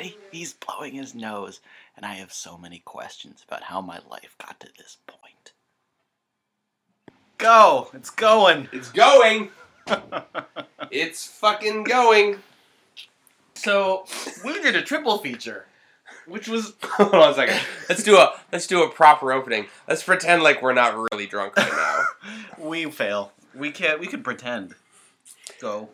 Daddy, he's blowing his nose, and I have so many questions about how my life got to this point. Go! It's going! It's going. it's fucking going. So, we did a triple feature, which was. Hold on a second. Let's do a let's do a proper opening. Let's pretend like we're not really drunk right now. we fail. We can't. We can pretend. Go.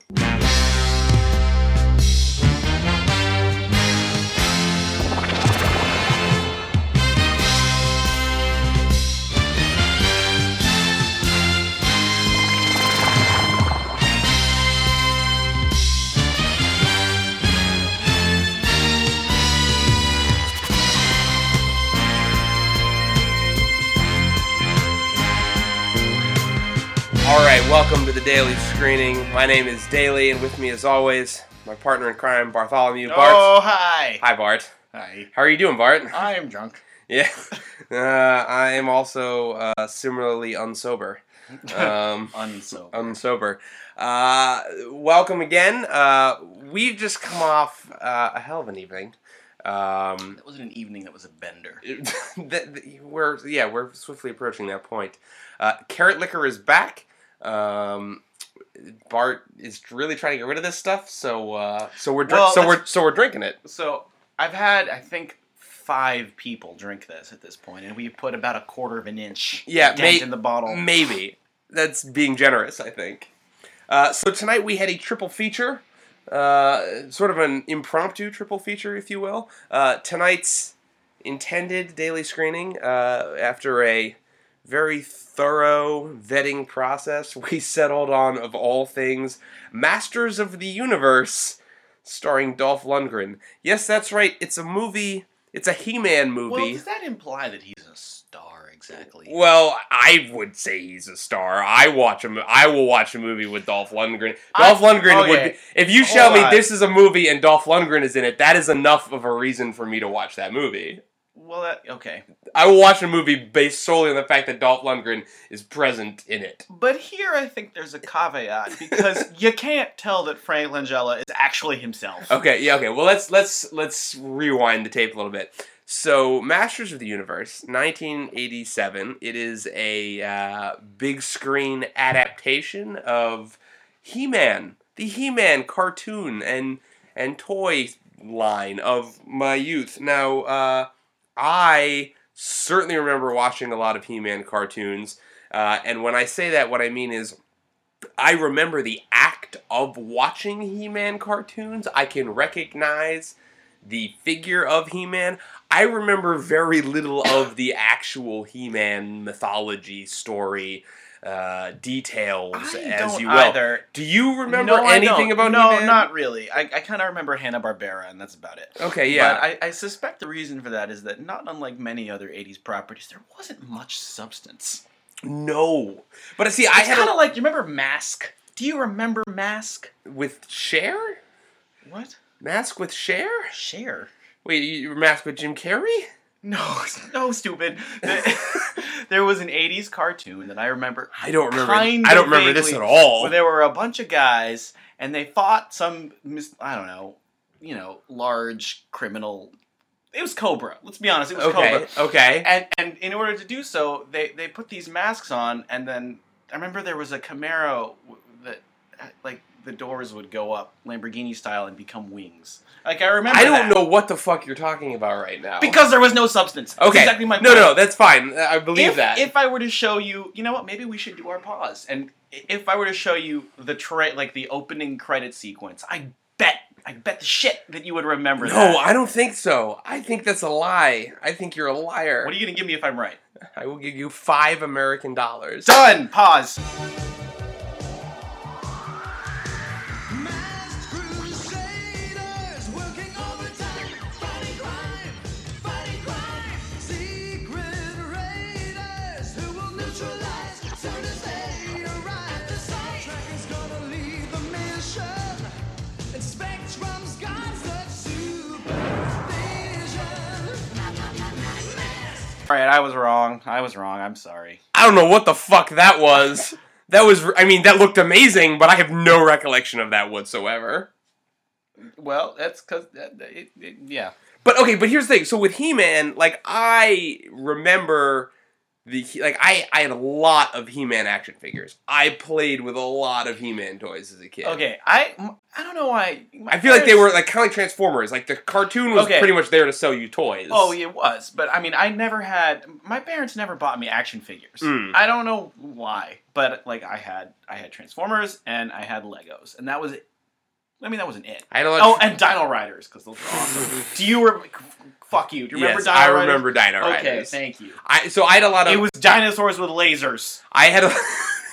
All right, welcome to the daily screening. My name is Daley, and with me, as always, my partner in crime, Bartholomew. Bart. Oh, hi. Hi, Bart. Hi. How are you doing, Bart? I am drunk. Yeah, uh, I am also uh, similarly unsober. Um, Unso. unsober. Uh, welcome again. Uh, we've just come off uh, a hell of an evening. Um, That wasn't an evening. That was a bender. th- th- we're yeah, we're swiftly approaching that point. Uh, Carrot liquor is back. Um, Bart is really trying to get rid of this stuff, so uh, so we're dr- Well, so we're so we're drinking it. So I've had, I think, five people drink this at this point, and we put about a quarter of an inch Yeah, may- in the bottle. Maybe that's being generous. I think. Uh, so tonight we had a triple feature, uh, sort of an impromptu triple feature, if you will. Uh, tonight's intended daily screening, uh, after a very thorough vetting process, we settled on, of all things, Masters of the Universe, starring Dolph Lundgren. Yes, that's right. It's a movie. It's a He-Man movie. Well, does that imply that he's a star exactly? Well, I would say he's a star. I watch him. I will watch a movie with Dolph Lundgren. I- Dolph Lundgren would. okay. Be, if you show Hold me on. this is a movie and Dolph Lundgren is in it, that is enough of a reason for me to watch that movie. Well, that okay. I will watch a movie based solely on the fact that Dolph Lundgren is present in it. But here I think there's a caveat because you can't tell that Frank Langella is actually himself. Okay, yeah, okay. Well, let's let's let's rewind the tape a little bit. So, Masters of the Universe, 1987. It is a uh, big screen adaptation of He-Man, the He-Man cartoon and and toy line of my youth. Now, uh, I certainly remember watching a lot of He-Man cartoons, uh, and when I say that, what I mean is. I remember the act of watching He Man cartoons. I can recognize the figure of He Man. I remember very little of the actual He Man mythology story uh, details, I as you will. either. Do you remember no, anything about No, He Man? No, not really. I, I kind of remember Hanna Barbera, and that's about it. Okay, yeah. But I, I suspect the reason for that is that not unlike many other '80s properties, there wasn't much substance. no. But see, I it's had kind of like you remember Mask. Do you remember Mask? with Cher? What? Mask with Cher? Share. Wait, you were mask with Jim Carrey? No, no, stupid. there was an '80s cartoon that I remember. I don't remember. I don't remember this at all. Where there were a bunch of guys, and they fought some, I don't know, you know, large criminal. It was Cobra. Let's be honest, it was okay, Cobra. okay. And and in order to do so, they they put these masks on, and then I remember there was a Camaro that like the doors would go up Lamborghini style and become wings. Like I remember. I don't that. know what the fuck you're talking about right now. because there was no substance. That's okay, exactly my no, point. no, that's fine. I believe if, that. If I were to show you, you know what? Maybe we should do our pause. And if I were to show you the tra- like the opening credit sequence, I bet, I bet the shit that you would remember no, that. No, I don't think so. I think that's a lie. I think you're a liar. What are you gonna give me if I'm right? I will give you five American dollars. Done. Pause. All right, I was wrong. I was wrong. I'm sorry. I don't know what the fuck that was. That was, I mean, that looked amazing, but I have no recollection of that whatsoever. Well, that's because it, it, yeah. But okay, but here's the thing. So with He-Man, like I remember the like I I had a lot of He-Man action figures. I played with a lot of He-Man toys as a kid. Okay, I I don't know why. I feel like they were like kind of like Transformers. Like the cartoon was Okay. pretty much there to sell you toys. Oh, it was, but I mean, I never had. My parents never bought me action figures. Mm. I don't know why, but like I had, I had Transformers and I had Legos, and that was it. I mean, that wasn't it. I had a lot. Oh, and Dino Riders because those are awesome. Do you remember? Fuck you. Do you remember yes, Dino I Riders? remember Dino Okay, Riders. thank you. I so I had a lot of. It was dinosaurs with lasers. I had a.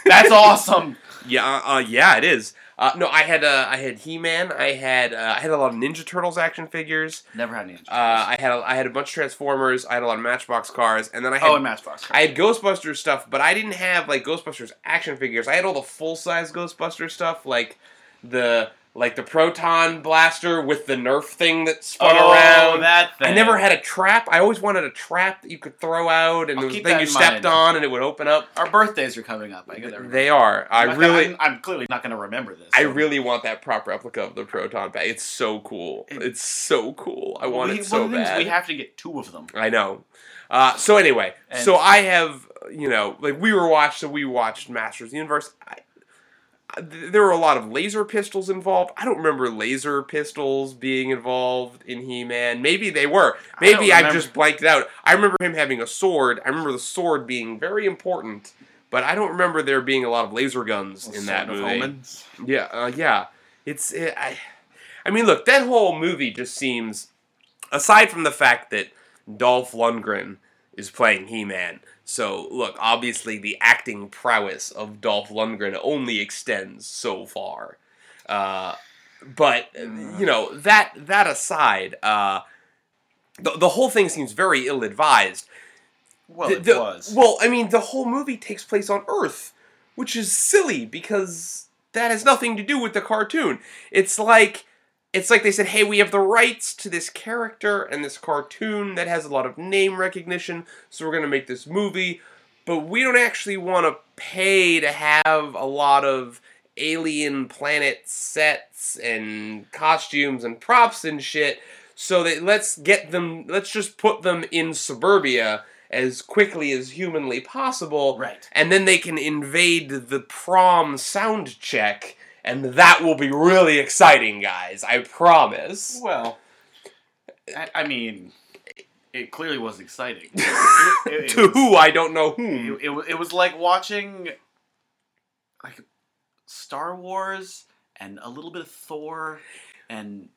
That's awesome. Yeah, uh, yeah, it is. Uh, no, I had uh, I had He Man. I had uh, I had a lot of Ninja Turtles action figures. Never had any. Uh, I had a, I had a bunch of Transformers. I had a lot of Matchbox cars, and then I had oh, and Matchbox. I had Ghostbusters stuff, but I didn't have like Ghostbusters action figures. I had all the full size Ghostbusters stuff, like the like the proton blaster with the Nerf thing that spun oh, around. that thing. I never had a trap. I always wanted a trap that you could throw out, and I'll there was a keep thing you stepped mind. on, and it would open up. Our birthdays are coming up. I get. They are. I I'm really. gonna- I'm, I'm clearly not going to remember this. I so- really want that prop replica of the proton bag. It's so cool. It- it's so cool. I want we, it so one of the things bad. We have to get two of them. I know. Uh, so anyway, And- so I have you know like we were watched so we watched Masters of the Universe. I, there were a lot of laser pistols involved. I don't remember laser pistols being involved in He-Man. Maybe they were. Maybe I've remember. just blanked out. I remember him having a sword. I remember the sword being very important, but I don't remember there being a lot of laser guns in that movie. Omens. Yeah, uh, yeah. It's it, I, I mean, look, that whole movie just seems, aside from the fact that Dolph Lundgren is playing He-Man. So look, obviously the acting prowess of Dolph Lundgren only extends so far. Uh, but you know that that aside, uh, the the whole thing seems very ill-advised. Well, The- it the- was. Well, I mean, the whole movie takes place on Earth, which is silly because that has nothing to do with the cartoon. It's like it's like they said, "Hey, we have the rights to this character and this cartoon that has a lot of name recognition, so we're going to make this movie, but we don't actually want to pay to have a lot of alien planet sets and costumes and props and shit. So that let's get them let's just put them in suburbia as quickly as humanly possible right. and then they can invade the prom sound check and that will be really exciting guys i promise Well, I, I mean, it, clearly was exciting. It- it- it to was- who i don't know whom It, it, was like watching like Star Wars and a little bit of Thor and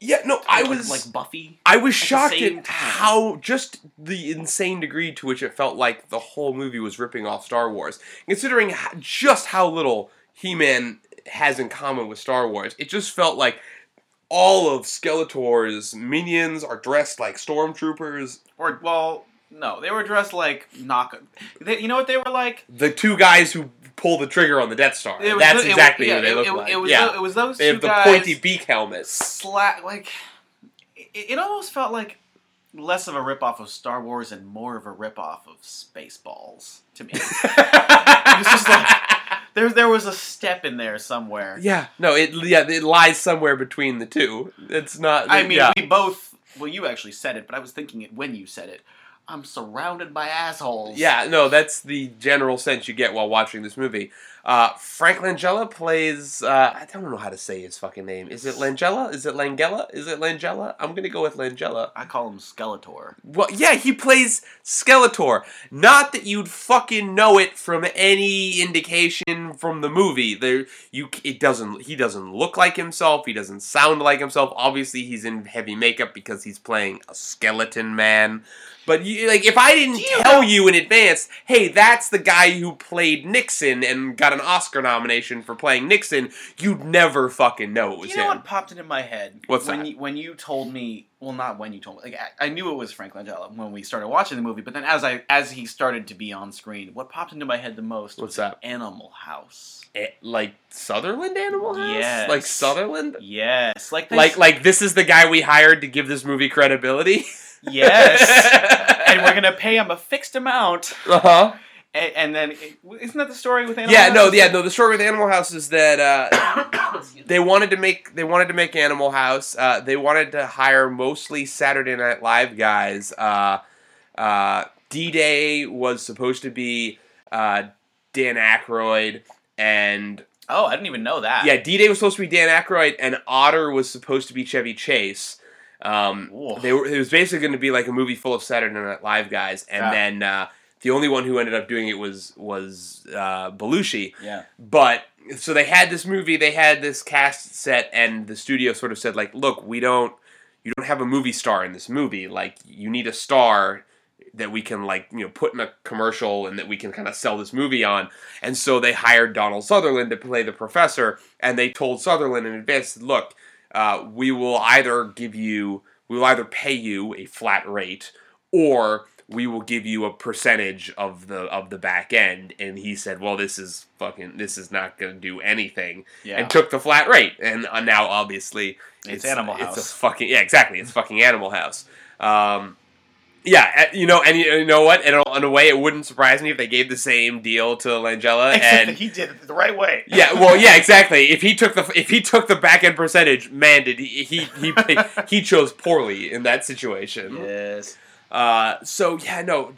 yeah no i like- was like Buffy. I was shocked at how just the insane degree to which it felt like the whole movie was ripping off Star Wars. Considering just how little He-Man has in common with Star Wars, it just felt like all of Skeletor's minions are dressed like stormtroopers. Or well, no, they were dressed like knock. They, you know what they were like? The two guys who pull the trigger on the Death Star. Was That's it- exactly yeah, what they it- look it, like. It was, yeah, tho- it was those they two have the pointy beak helmets. Sla- like it almost felt like less of a ripoff of Star Wars and more of a ripoff of Spaceballs to me. it was just like there there was a step in there somewhere. Yeah, no, it yeah it lies somewhere between the two. It's not. I mean, yeah. we both. Well, you actually said it, but I was thinking it when you said it. I'm surrounded by assholes. Yeah, no, that's the general sense you get while watching this movie. Uh, Frank Langella plays. Uh, I don't know how to say his fucking name. Is it Langella? Is it Langella? Is it Langella? I'm gonna go with Langella. I call him Skeletor. Well, yeah, he plays Skeletor. Not that you'd fucking know it from any indication from the movie. There, you, it doesn't. He doesn't look like himself. He doesn't sound like himself. Obviously, he's in heavy makeup because he's playing a skeleton man. But you, like, if I didn't you tell know- you in advance, hey, that's the guy who played Nixon and got an Oscar nomination for playing Nixon, you'd never fucking know it was you know him. what popped into my head? What's when that? You, when you told me, well, not when you told me. Like I, I knew it was Frank Langella when we started watching the movie, but then as I as he started to be on screen, what popped into my head the most What's was that? Animal House. Eh, like Sutherland Animal House? Yes. Like Sutherland? Yes, like they, Like like this is the guy we hired to give this movie credibility. yes, and we're gonna pay him a fixed amount, uh huh. A- and then isn't that the story with Animal yeah, no, House? yeah, no. The story with Animal House is that uh, they wanted to make they wanted to make Animal House. Uh, they wanted to hire mostly Saturday Night Live guys. Uh, uh, D Day was supposed to be uh, Dan Aykroyd, and Oh, I didn't even know that. yeah, D Day was supposed to be Dan Aykroyd, and Otter was supposed to be Chevy Chase. Um, Whoa. they were, it was basically going to be like a movie full of Saturday Night Live guys, and Yeah. then uh, the only one who ended up doing it was was uh, Belushi. Yeah. But so they had this movie, they had this cast set, and the studio sort of said like, "Look, we don't, you don't have a movie star in this movie. Like, you need a star that we can like, you know, put in a commercial and that we can kind of sell this movie on." And so they hired Donald Sutherland to play the professor, and they told Sutherland in advance, "Look, uh, we will either give you, we will either pay you a flat rate, or." We will give you a percentage of the of the back end and he said well this is fucking this is not going to do anything Yeah. and took the flat rate and uh, now obviously It's Animal it's House. a fucking yeah exactly it's fucking animal house um yeah you know and you you know what in a, in a way it wouldn't surprise me if they gave the same deal to Langella and he did it the right way. yeah, well, yeah, exactly. If he took the if he took the back end percentage, man, did he he he, he chose poorly in that situation. Yes. Uh, so yeah, no,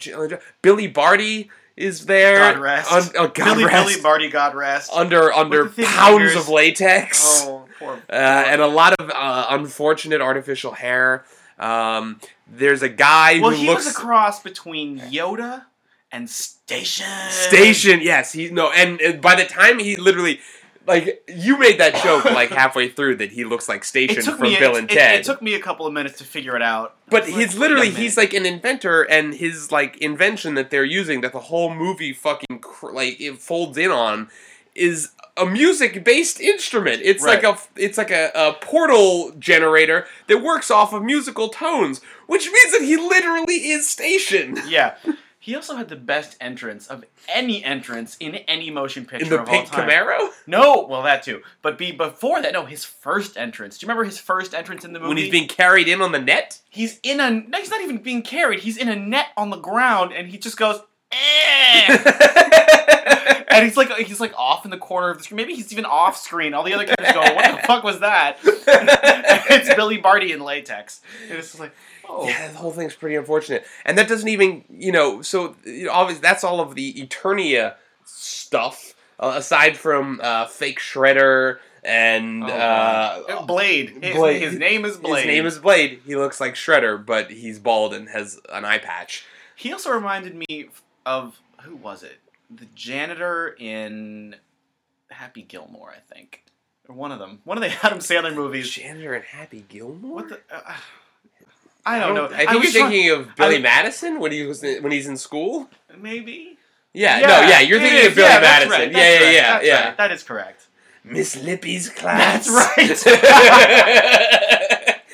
Billy Barty is there. God rest. Un- oh, God Billy, rest. Billy Barty, God rest. under under pounds fingers. of latex, oh, poor. uh, and a lot of uh, unfortunate artificial hair. Um, there's a guy well, who he looks was a cross between Yoda and Station. station. Yes, he no, and, and by the time he literally. Like you made that joke like halfway through that he looks like Station from me. Bill it, and it- Ted. It, took me a couple of minutes to figure it out. But was he's literally he's like an inventor, and his like invention that they're using that the whole movie fucking cr- like it folds in on is a music based instrument. It's Right. like a it's like a, a portal generator that works off of musical tones, which means that he literally is station Yeah. He also had the best entrance of any entrance in any motion picture in the of pink all time. Camaro No, well that too. But be before that, no, his first entrance. Do you remember his first entrance in the movie? when he's being carried in on the net. he's in a he's not even being carried. He's in a net on the ground, and he just goes, eh. and he's like he's like off in the corner of the screen. Maybe he's even off screen. All the other characters go, "What the fuck was that?" it's Billy Barty in latex, and it's just like, oh, Yeah, the whole thing's pretty unfortunate, and that doesn't even you know. So you know, obviously, that's all of the Eternia stuff. Uh, aside from uh, fake Shredder and Oh, uh. Blade. His, Blade. his name is Blade. his name is Blade. He looks like Shredder, but he's bald and has an eye patch. He also reminded me of who was it? The janitor in Happy Gilmore, I think, or one of them. One of the Adam Sandler movies. Janitor and Happy Gilmore. What the? Uh, I don't know. I think you're was trying- thinking of Billy I- Madison when he was when he's in school. maybe. Yeah, no, yeah, you're thinking is. of Billy yeah, Madison. Right, yeah, yeah, right, yeah, that's yeah. right. That is correct. Miss Lippy's class. That's right.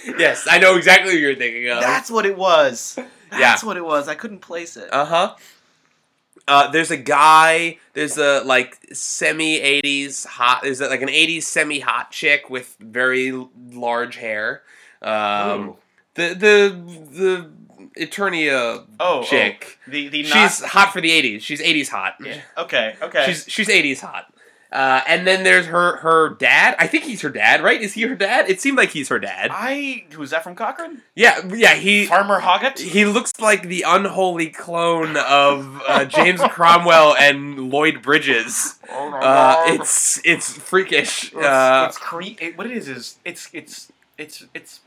yes, I know exactly who you're thinking of. That's what it was. Yeah. That's what it was. I couldn't place it. Uh-huh. Uh There's a guy. There's a like semi '80s hot. Is a, like an '80s semi hot chick with very large hair. Um, Ooh. the the the Eternia oh, chick. oh, the the She's not. hot for the '80s. She's '80s hot. Yeah. Okay. Okay. She's she's '80s hot. Uh, and then there's her her dad. I think he's her dad, right? Is he her dad? It seemed like he's her dad. I who's that from Cochrane? Yeah, yeah. He Farmer Hoggett. he looks like the unholy clone of uh, James Cromwell and Lloyd Bridges. Uh, it's it's freakish. It's, Uh, it's cre- it, what it is is it's it's it's it's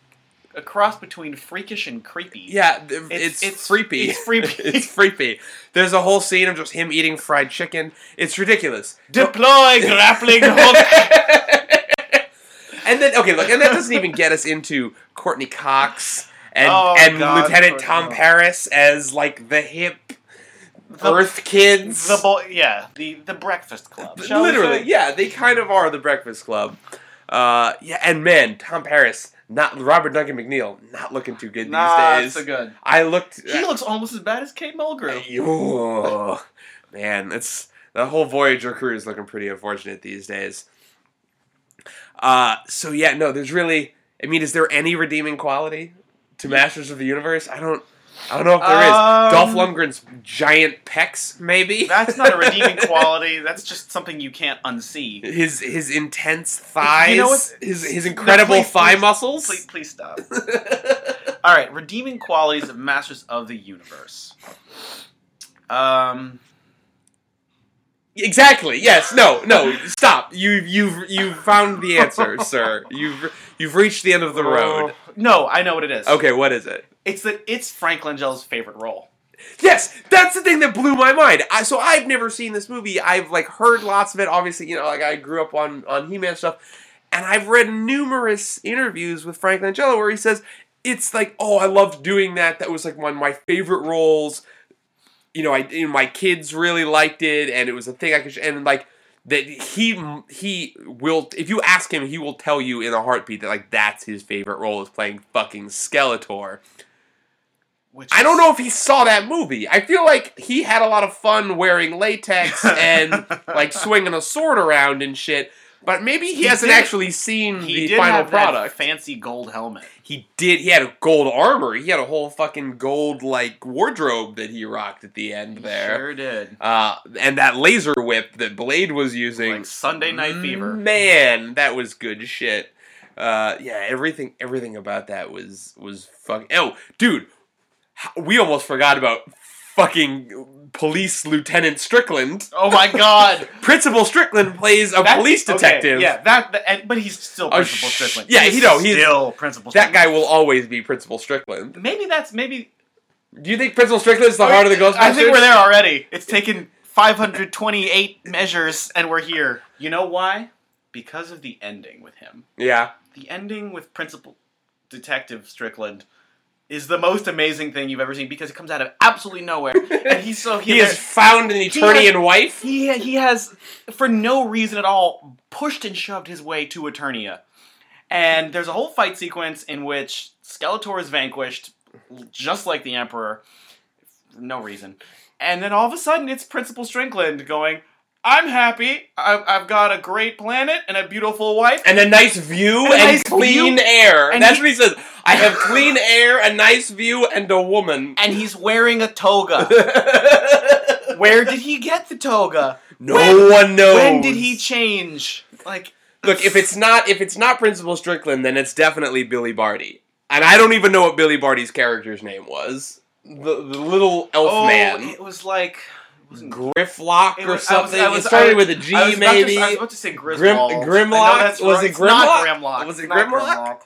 a cross between freakish and creepy. yeah, it's, It's- it's- creepy. it's creepy. it's creepy. There's a whole scene of just him eating fried chicken. It's ridiculous. Deploy grappling hook. and then okay, look, and that doesn't even get us into Courteney Cox and Oh, and God, Lieutenant Courtney Tom Cox. Paris as like the hip The- Earth kids. The boy, yeah, the the Breakfast Club. shall we Literally, say? yeah, they kind of are the Breakfast Club. Uh, yeah, and man, Tom Paris, not Robert Duncan McNeill, not looking too good Nah, these so days. good. I looked. He looks almost as bad as Kate Mulgrew. Oh, man, it's the whole Voyager crew is looking pretty unfortunate these days. Uh, so yeah, no, there's really. I mean, is there any redeeming quality to Masters of the Universe? I don't. I don't know if there is. Um, Dolph Lundgren's giant pecs, maybe. That's not a redeeming quality. That's just something you can't unsee. his his intense thighs, You know what? his his No, incredible please, thigh please, muscles. Please, please stop. All right, redeeming qualities of Masters of the Universe. Um, Exactly. Yes. No. No. Stop. You you've you've found the answer, sir. You've you've reached the end of the road. oh, no, I know what it is. Okay. What is it? It's that it's Frank Langella's favorite role. Yes, that's the thing that blew my mind. I, so I've never seen this movie. I've like heard lots of it. Obviously, you know, like I grew up on on He Man stuff, and I've read numerous interviews with Frank Langella where he says it's like, oh, I loved doing that. That was like one of my favorite roles. You know, I you know, my kids really liked it, and it was a thing I could. sh- And like that, he he will. If you ask him, he will tell you in a heartbeat that like that's his favorite role is playing fucking Skeletor. Which I don't know if he saw that movie. I feel like he had a lot of fun wearing latex and like swinging a sword around and shit. But maybe he, He hasn't did- actually seen He the final product. fancy gold helmet. he did. He had a gold armor. He had a whole fucking gold like wardrobe that he rocked at the end there. Sure did. Uh, and that laser whip that Blade was using. Like Sunday Night Fever. Man, that was good shit. Uh, yeah, everything everything about that was was fucking. Oh, dude, we almost forgot about fucking police lieutenant Strickland. Oh my god. Principal Strickland plays a That- police okay, detective. yeah, that, that- and- but he's still Oh, Principal sh- Strickland. yeah, He's you know, he's- still Principal That Strickland. guy will always be Principal Strickland. Maybe that's maybe. Do you think Principal Strickland's the heart of the Ghostbusters? I think we're there already. It's taken 528 measures, and we're here. You know why? Because of the ending with him. Yeah. The ending with Principal Detective Strickland is the most amazing thing you've ever seen because it comes out of absolutely nowhere, and he's so He has found an Eternian wife. He he has, for no reason at all, pushed and shoved his way to Eternia. And there's a whole fight sequence in which Skeletor is vanquished, just like the Emperor, for no reason. And then all of a sudden, it's Principal Strickland going, I'm happy. I've, I've got a great planet and a beautiful wife. and a nice view And and, nice clean view. air. And That's he- what he says. I have clean air, a nice view, and a woman. And he's wearing a toga. Where did he get the toga? no When- one knows. When did he change? Like, Look, if it's not if it's not Principal Strickland, then it's definitely Billy Barty. And I don't even know what Billy Barty's character's name was. The, the little elf oh, man. it was like. Grifflock or was- I was- something. I was- it started I- with a G, I about to- maybe. I was about to say Griswold. Grim- Grimlock? Was it Grimlock? Was it Grimlock?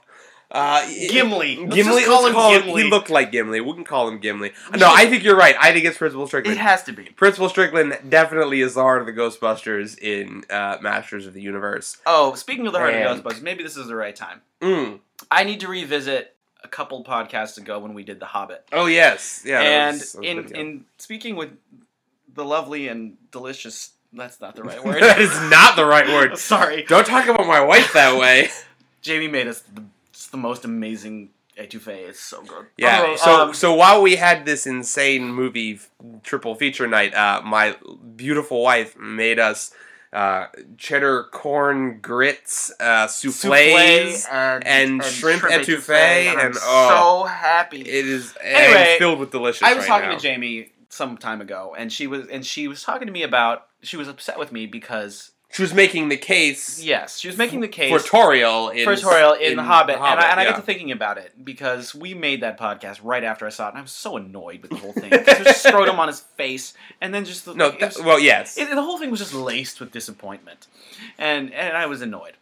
Uh, it- Gimli. Let's just call him call him- Gimli. He looked like Gimli. We can call him Gimli. No, I think you're right. I think it's Principal Strickland. It has to be. Principal Strickland definitely is the heart of the Ghostbusters in uh, Masters of the Universe. Oh, speaking of the heart Man. of Ghostbusters, maybe this is the right time. Mm. I need to revisit a couple podcasts ago when we did The Hobbit. Oh yes, yeah. that and was- in good to go. in speaking with the lovely and delicious, that's not the right word. that is not the right word. Sorry, Don't talk about my wife that way. Jamie made us the, the most amazing etouffee. It's so good. Yeah. Oh, So um, so while we had this insane movie f- triple feature night, uh, my beautiful wife made us uh, cheddar corn grits, uh, souffles. and, and shrimp etouffee, and, and, I'm oh, so happy. It is Anyway, and filled with delicious. I was right talking now. to Jamie some time ago, and she was and she was talking to me about she was upset with me because She was making the case yes, she was making the case for Tauriel in for Tauriel in, The Hobbit, and, I, and I yeah. got to thinking about it because we made that podcast right after I saw it, and I was so annoyed with the whole thing. There's scrotum on his face, and then just the, No, that- was- well, yes. it, the whole thing was just laced with disappointment, and and I was annoyed.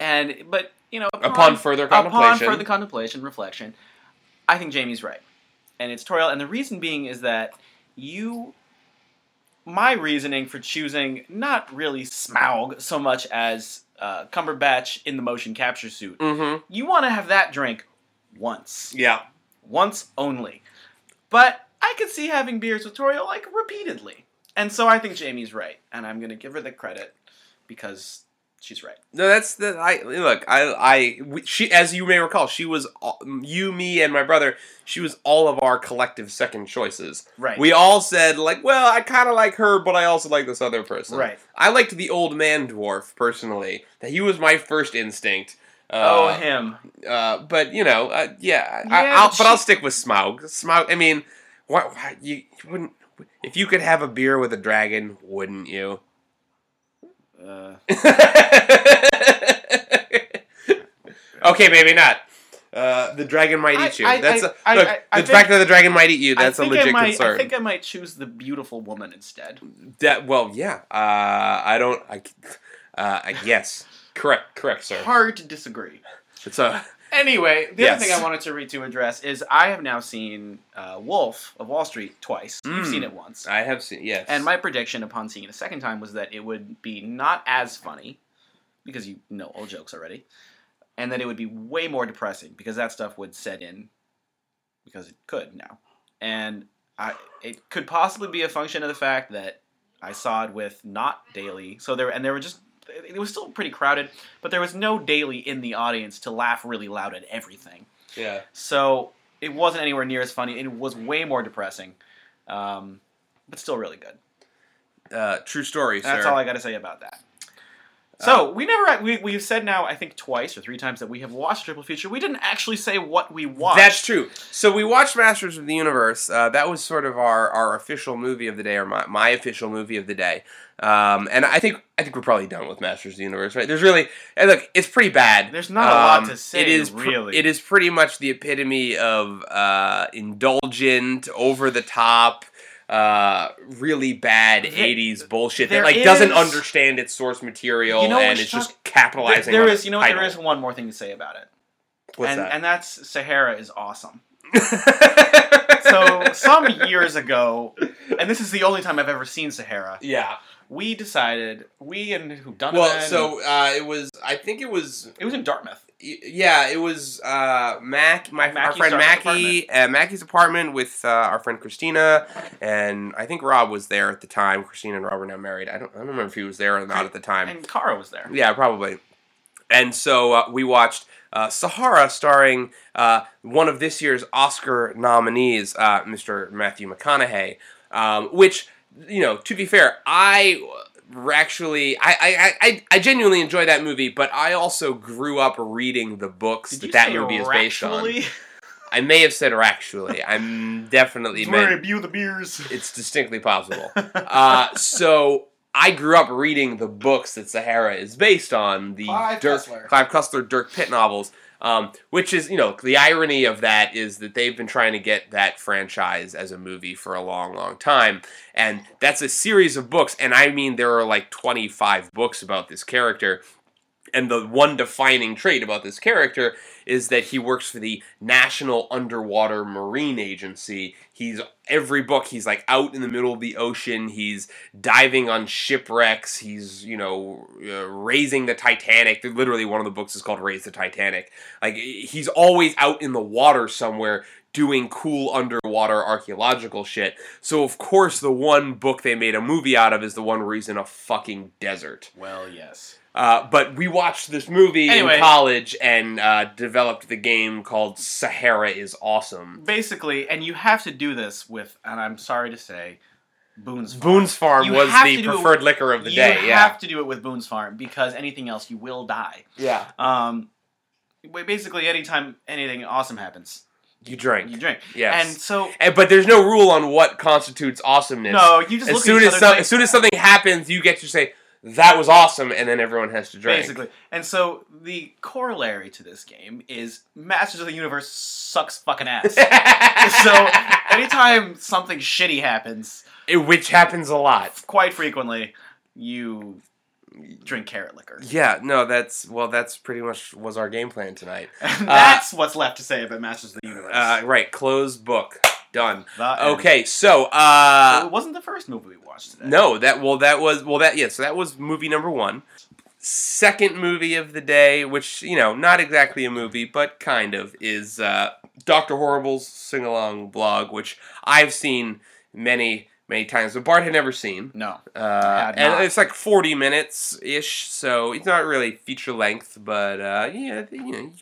And but you know Upon further upon further contemplation, reflection, I think Jamie's right, and it's Tauriel. And the reason being is that you, my reasoning for choosing not really Smaug so much as uh, Cumberbatch in the motion capture suit. mm-hmm. You want to have that drink once, Yeah. once only. But I could see having beers with Tauriel like repeatedly, and so I think Jamie's right, and I'm gonna give her the credit because she's right. No, that's the I look. I I she as you may recall, she was all, you, me, and my brother. She was all of our collective second choices. Right. We all said like, well, I kind of like her, but I also like this other person. Right. I liked the old man dwarf personally. That he was my first instinct. oh, Uh, him. uh, but you know, uh, yeah, I, Yeah, I'll, but but I'll stick with Smaug. Smaug. I mean, why, why you, you wouldn't? If you could have a beer with a dragon, wouldn't you? Uh, okay, maybe not. Uh, the dragon might I- eat you. I- That's I- a, I- look. The fact that the dragon might eat you. That's a legit I might, concern. I think I might choose the beautiful woman instead. that well, yeah. Uh, I don't. I. Uh, I yes. Correct. Correct, sir. Hard to disagree. It's a. Anyway, the Yes. other thing I wanted to read to address is I have now seen uh, Wolf of Wall Street twice. You've Mm. seen it once. I have seen yes. And my prediction upon seeing it a second time was that it would be not as funny, because you know all jokes already, and that it would be way more depressing because that stuff would set in, because it could now, and I it could possibly be a function of the fact that I saw it with not daily, so there and there were just it was still pretty crowded, but there was no daily in the audience to laugh really loud at everything. yeah. So it wasn't anywhere near as funny. It was way more depressing, um, but still really good. Uh, true story, That's all I got to say about that. So we never we we've said now I think twice or three times that we have watched Triple Feature. We didn't actually say what we watched. That's true. So we watched Masters of the Universe. Uh, that was sort of our, our official movie of the day, or my, my official movie of the day. Um, and I think I think we're probably done with Masters of the Universe, right? There's really and look, it's pretty bad. There's not a lot Um, to say, It is pr- really. it is pretty much the epitome of uh, indulgent, over the top. Uh, really bad There- '80s bullshit that there like doesn't understand its source material You know and it's just not- capitalizing. There on is you know what, there is one more thing to say about it, What's and that? and that's Sahara is awesome. So some years ago, and this is the only time I've ever seen Sahara. yeah. We decided we and who Donovan. Well, so uh, it was. I think it was. it was in Dartmouth. Yeah, it was uh, Mac, my our friend Mackie, uh, Mackie's apartment with uh, our friend Christina, and I think Rob was there at the time. Christina and Rob were now married. I don't. I don't remember if he was there or not at the time. And Kara was there. Yeah, probably. And so uh, we watched uh, Sahara, starring uh, one of this year's Oscar nominees, uh, Mr. Matthew McConaughey. Um, which, you know, to be fair, I actually, I, I, I, I genuinely enjoy that movie, but I also grew up reading the books Did that that movie is based on. I may have said actually. I'm definitely meant. Bew the beers. It's distinctly possible. Uh, so I grew up reading the books that Sahara is based on, the Clive Dirk, Cussler. Clive Cussler, Dirk Pitt novels. Um, which is, you know, the irony of that is that they've been trying to get that franchise as a movie for a long, long time. And that's a series of books. And I mean, there are like 25 books about this character. And the one defining trait about this character is that he works for the National Underwater Marine Agency. He's every book he's like out in the middle of the ocean. He's diving on shipwrecks. He's you know uh, raising the Titanic. Literally, one of the books is called "Raise the Titanic." Like he's always out in the water somewhere doing cool underwater archaeological shit. So of course, the one book they made a movie out of is the one where he's in a fucking desert. Well, yes. Uh, but we watched this movie Anyway. in college and uh, developed the game called Sahara is Awesome. Basically, and you have to do this with, and I'm sorry to say, Boone's Farm. Boone's Farm You was the to do it preferred with- liquor of the day. you day. have Yeah, to do it with Boone's Farm because anything else you will die. yeah. Um, basically, anytime anything awesome happens, You drink. you drink. Yes. And so, And- but there's no rule on what constitutes awesomeness. no, you just As look soon at each as other some, and as soon as something happens, you get to say that was awesome, and then everyone has to drink. Basically. And so the corollary to this game is Masters of the Universe sucks fucking ass. so anytime something shitty happens, It- which happens a lot. quite frequently, you drink carrot liquor. Yeah, no, that's well, that's pretty much was our game plan tonight. And that's what's left to say about Masters of the Universe. Uh, right, closed book, done. The. Okay, so So uh, it wasn't the first movie we watched today. no, that well, that was well, that yeah, so that was movie number one. Second movie of the day, which you know, not exactly a movie, but kind of, is uh, Doctor Horrible's sing along blog, which I've seen many many times, but Bart had never seen. No. Uh, and it's like 40 minutes ish, so it's not really feature length, but uh, yeah, you know,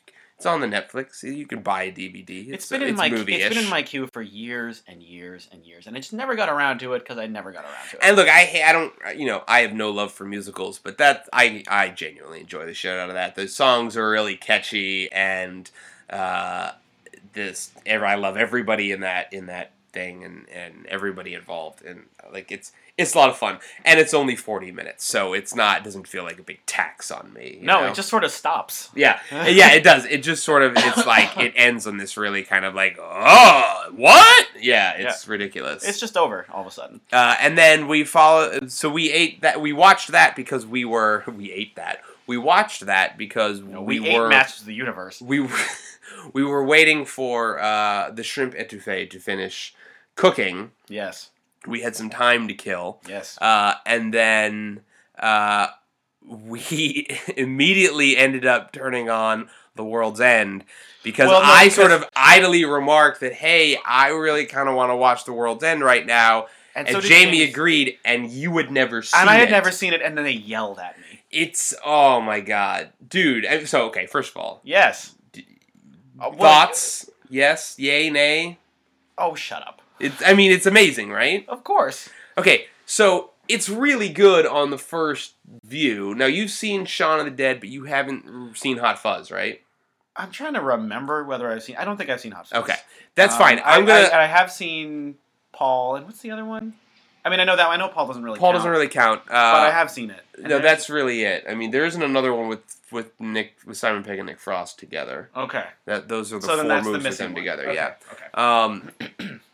It's on the Netflix. You can buy a DVD. It's It's, been in it's my movie-ish. it's been in my queue for years and years and years, and I just never got around to it because I never got around to it. And look, I I don't you know I have no love for musicals, but that I I genuinely enjoy the shit out of that. The songs are really catchy, and uh, this I love everybody in that in that thing, and and everybody involved, and like it's it's a lot of fun, and it's only forty minutes, so it's not it doesn't feel like a big tax on me. you no, know? it just sort of stops. Yeah, yeah, it does. It just sort of it's like it ends on this really kind of like oh what? Yeah, it's ridiculous. It's just over all of a sudden. Uh, and then we follow. So we ate that. We watched that because we were. We ate that. We watched that because know, we, we, ate were. Masters of the Universe. we were. We were waiting for uh, the shrimp etouffee to finish cooking. Yes, We had some time to kill, yes. uh, and then uh, we immediately ended up turning on The World's End because Well, no, I because- sort of idly remarked that, hey, I really kind of want to watch The World's End right now. And, so did Jamie James. agreed, and you had never seen and I had it. never seen it, and then they yelled at me. It's oh my god, dude. So okay, first of all, Yes. Uh, what- thoughts? Yes, yay, nay. Oh, shut up. It's. I mean, it's amazing, right? Of course. Okay, so it's really good on the first view. Now you've seen Shaun of the Dead, but you haven't seen Hot Fuzz, right? I'm trying to remember whether I've seen. I don't think I've seen Hot Fuzz. Okay, that's Um, fine. I, I'm gonna. I, I have seen Paul, and what's the other one? I mean, I know that. I know Paul doesn't really. Paul count, doesn't really count. Uh, But I have seen it. And No, I- that's really it. I mean, there isn't another one with with Nick with Simon Pegg and Nick Frost together. okay. That those are the So four that's the movies with them one. together. Okay, Yeah. Okay. Um,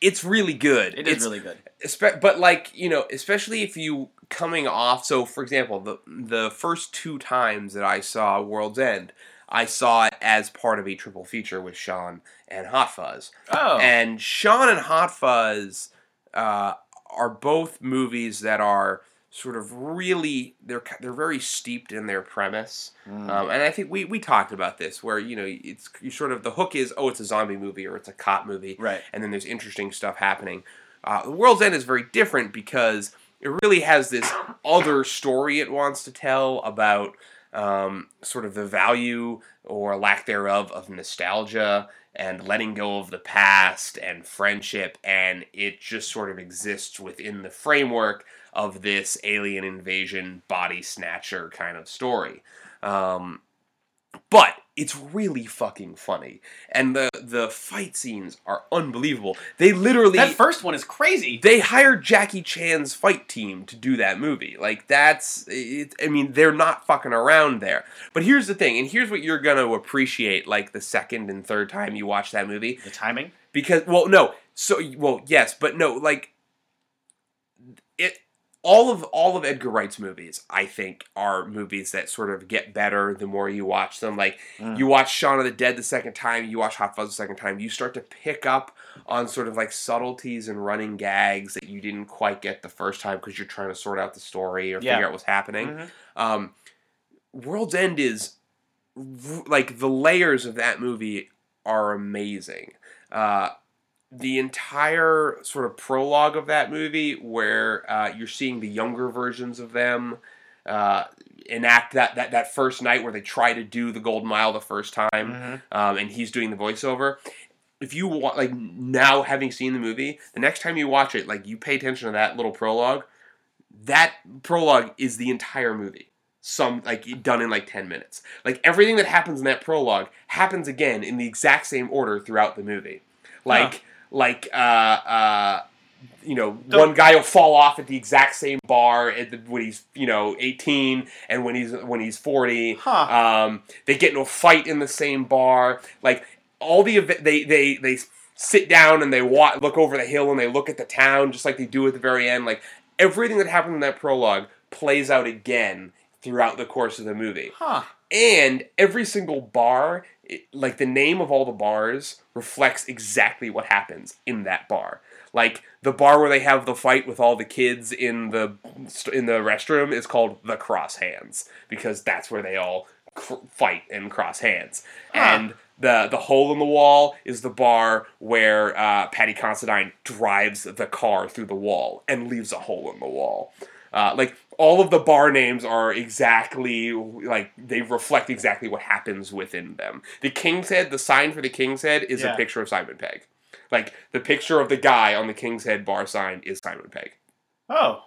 it's really good. It is it's, really good. espe- but like you know, especially if you coming off. So, for example, the the first two times that I saw World's End, I saw it as part of a triple feature with Shaun and Hot Fuzz. Oh. And Shaun and Hot Fuzz uh, are both movies that are sort of really they're they're very steeped in their premise. Mm. Um, and I think we, we talked about this where you know it's you sort of the hook is oh it's a zombie movie or it's a cop movie right. and then there's interesting stuff happening. Uh, the World's End is very different because it really has this other story it wants to tell about um, sort of the value or lack thereof of nostalgia and letting go of the past and friendship, and it just sort of exists within the framework of this alien invasion body snatcher kind of story. Um, but it's really fucking funny, and the the fight scenes are unbelievable. They literally That first one is crazy. they hired Jackie Chan's fight team to do that movie. Like that's it, I mean they're not fucking around there. But here's the thing, and here's what you're going to appreciate like the second and third time you watch that movie The timing. because well no, so well yes, but no, like all of all of Edgar Wright's movies, I think, are movies that sort of get better the more you watch them. Like Mm. you watch Shaun of the Dead the second time, you watch Hot Fuzz the second time, you start to pick up on sort of like subtleties and running gags that you didn't quite get the first time because you're trying to sort out the story or Yeah. figure out what's happening. Mhm. Um, World's End is like the layers of that movie are amazing. Uh, the entire sort of prologue of that movie, where uh, you're seeing the younger versions of them uh, enact that, that that first night where they try to do the Golden Mile the first time, Mhm. um, and he's doing the voiceover. If you want, like now having seen the movie, the next time you watch it, like you pay attention to that little prologue. That prologue is the entire movie some like done in like 10 minutes like everything that happens in that prologue happens again in the exact same order throughout the movie like like uh uh you know one guy will fall off at the exact same bar at the, when he's you know 18 and when he's when he's 40 Huh. um they get into a fight in the same bar like all the ev- they they they sit down and they walk, look over the hill and they look at the town just like they do at the very end like everything that happened in that prologue plays out again throughout the course of the movie Huh. and every single bar it, like the name of all the bars reflects exactly what happens in that bar like the bar where they have the fight with all the kids in the in the restroom is called the cross hands because that's where they all cr- fight and cross hands Huh. and the the hole in the wall is the bar where uh, Paddy Considine drives the car through the wall and leaves a hole in the wall. Uh, like all of the bar names are exactly like they reflect exactly what happens within them. The King's Head, the sign for the King's Head, is Yeah. a picture of Simon Pegg. Like the picture of the guy on the King's Head bar sign is Simon Pegg Oh,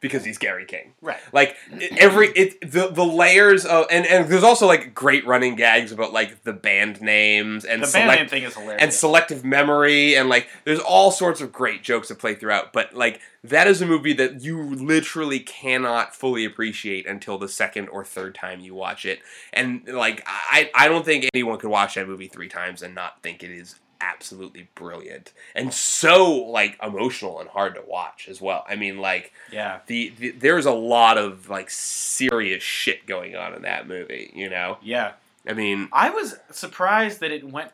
because he's Gary King. right. Like every it the the layers of and and there's also like great running gags about like the band names and The select band name thing is hilarious. and selective memory and like there's all sorts of great jokes that play throughout but like that is a movie that you literally cannot fully appreciate until the second or third time you watch it and like i i don't think anyone could watch that movie three times and not think it is absolutely brilliant and so like emotional and hard to watch as well i mean like yeah, the, the there's a lot of like serious shit going on in that movie you know yeah. i mean I was surprised that it went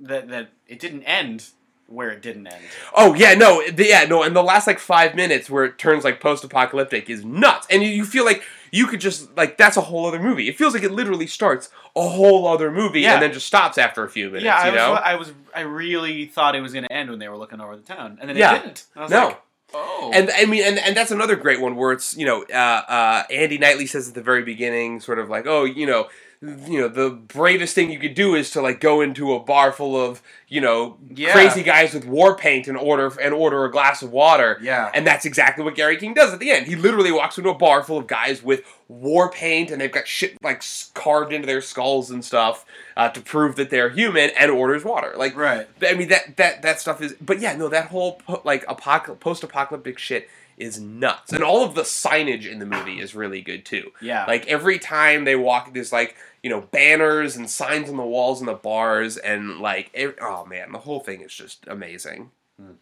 that that it didn't end where it didn't end. Oh yeah, no, the, yeah, no, and the last like five minutes where it turns like post-apocalyptic is nuts, and you, you feel like you could just like that's a whole other movie. It feels like it literally starts a whole other movie Yeah. and then just stops after a few minutes. yeah, I you was. I was, I really thought it was going to end when they were looking over the town, and then Yeah. it didn't. I was No. like, oh, and I mean, and, and that's another great one where it's you know, uh, uh, Andy Knightley says at the very beginning, sort of like, oh, you know, you know, the bravest thing you could do is to like go into a bar full of you know Yeah. crazy guys with war paint and order and order a glass of water. yeah, And that's exactly what Gary King does at the end. He literally walks into a bar full of guys with war paint and they've got shit like carved into their skulls and stuff uh, to prove that they're human and orders water. Like, right. I mean that that that stuff is. But yeah, no, that whole po- like apocal- post-apocalyptic shit is nuts, and all of the signage in the movie is really good too. Yeah, Like every time they walk, there's like you know banners and signs on the walls and the bars, and like oh man, the whole thing is just amazing. Hmm.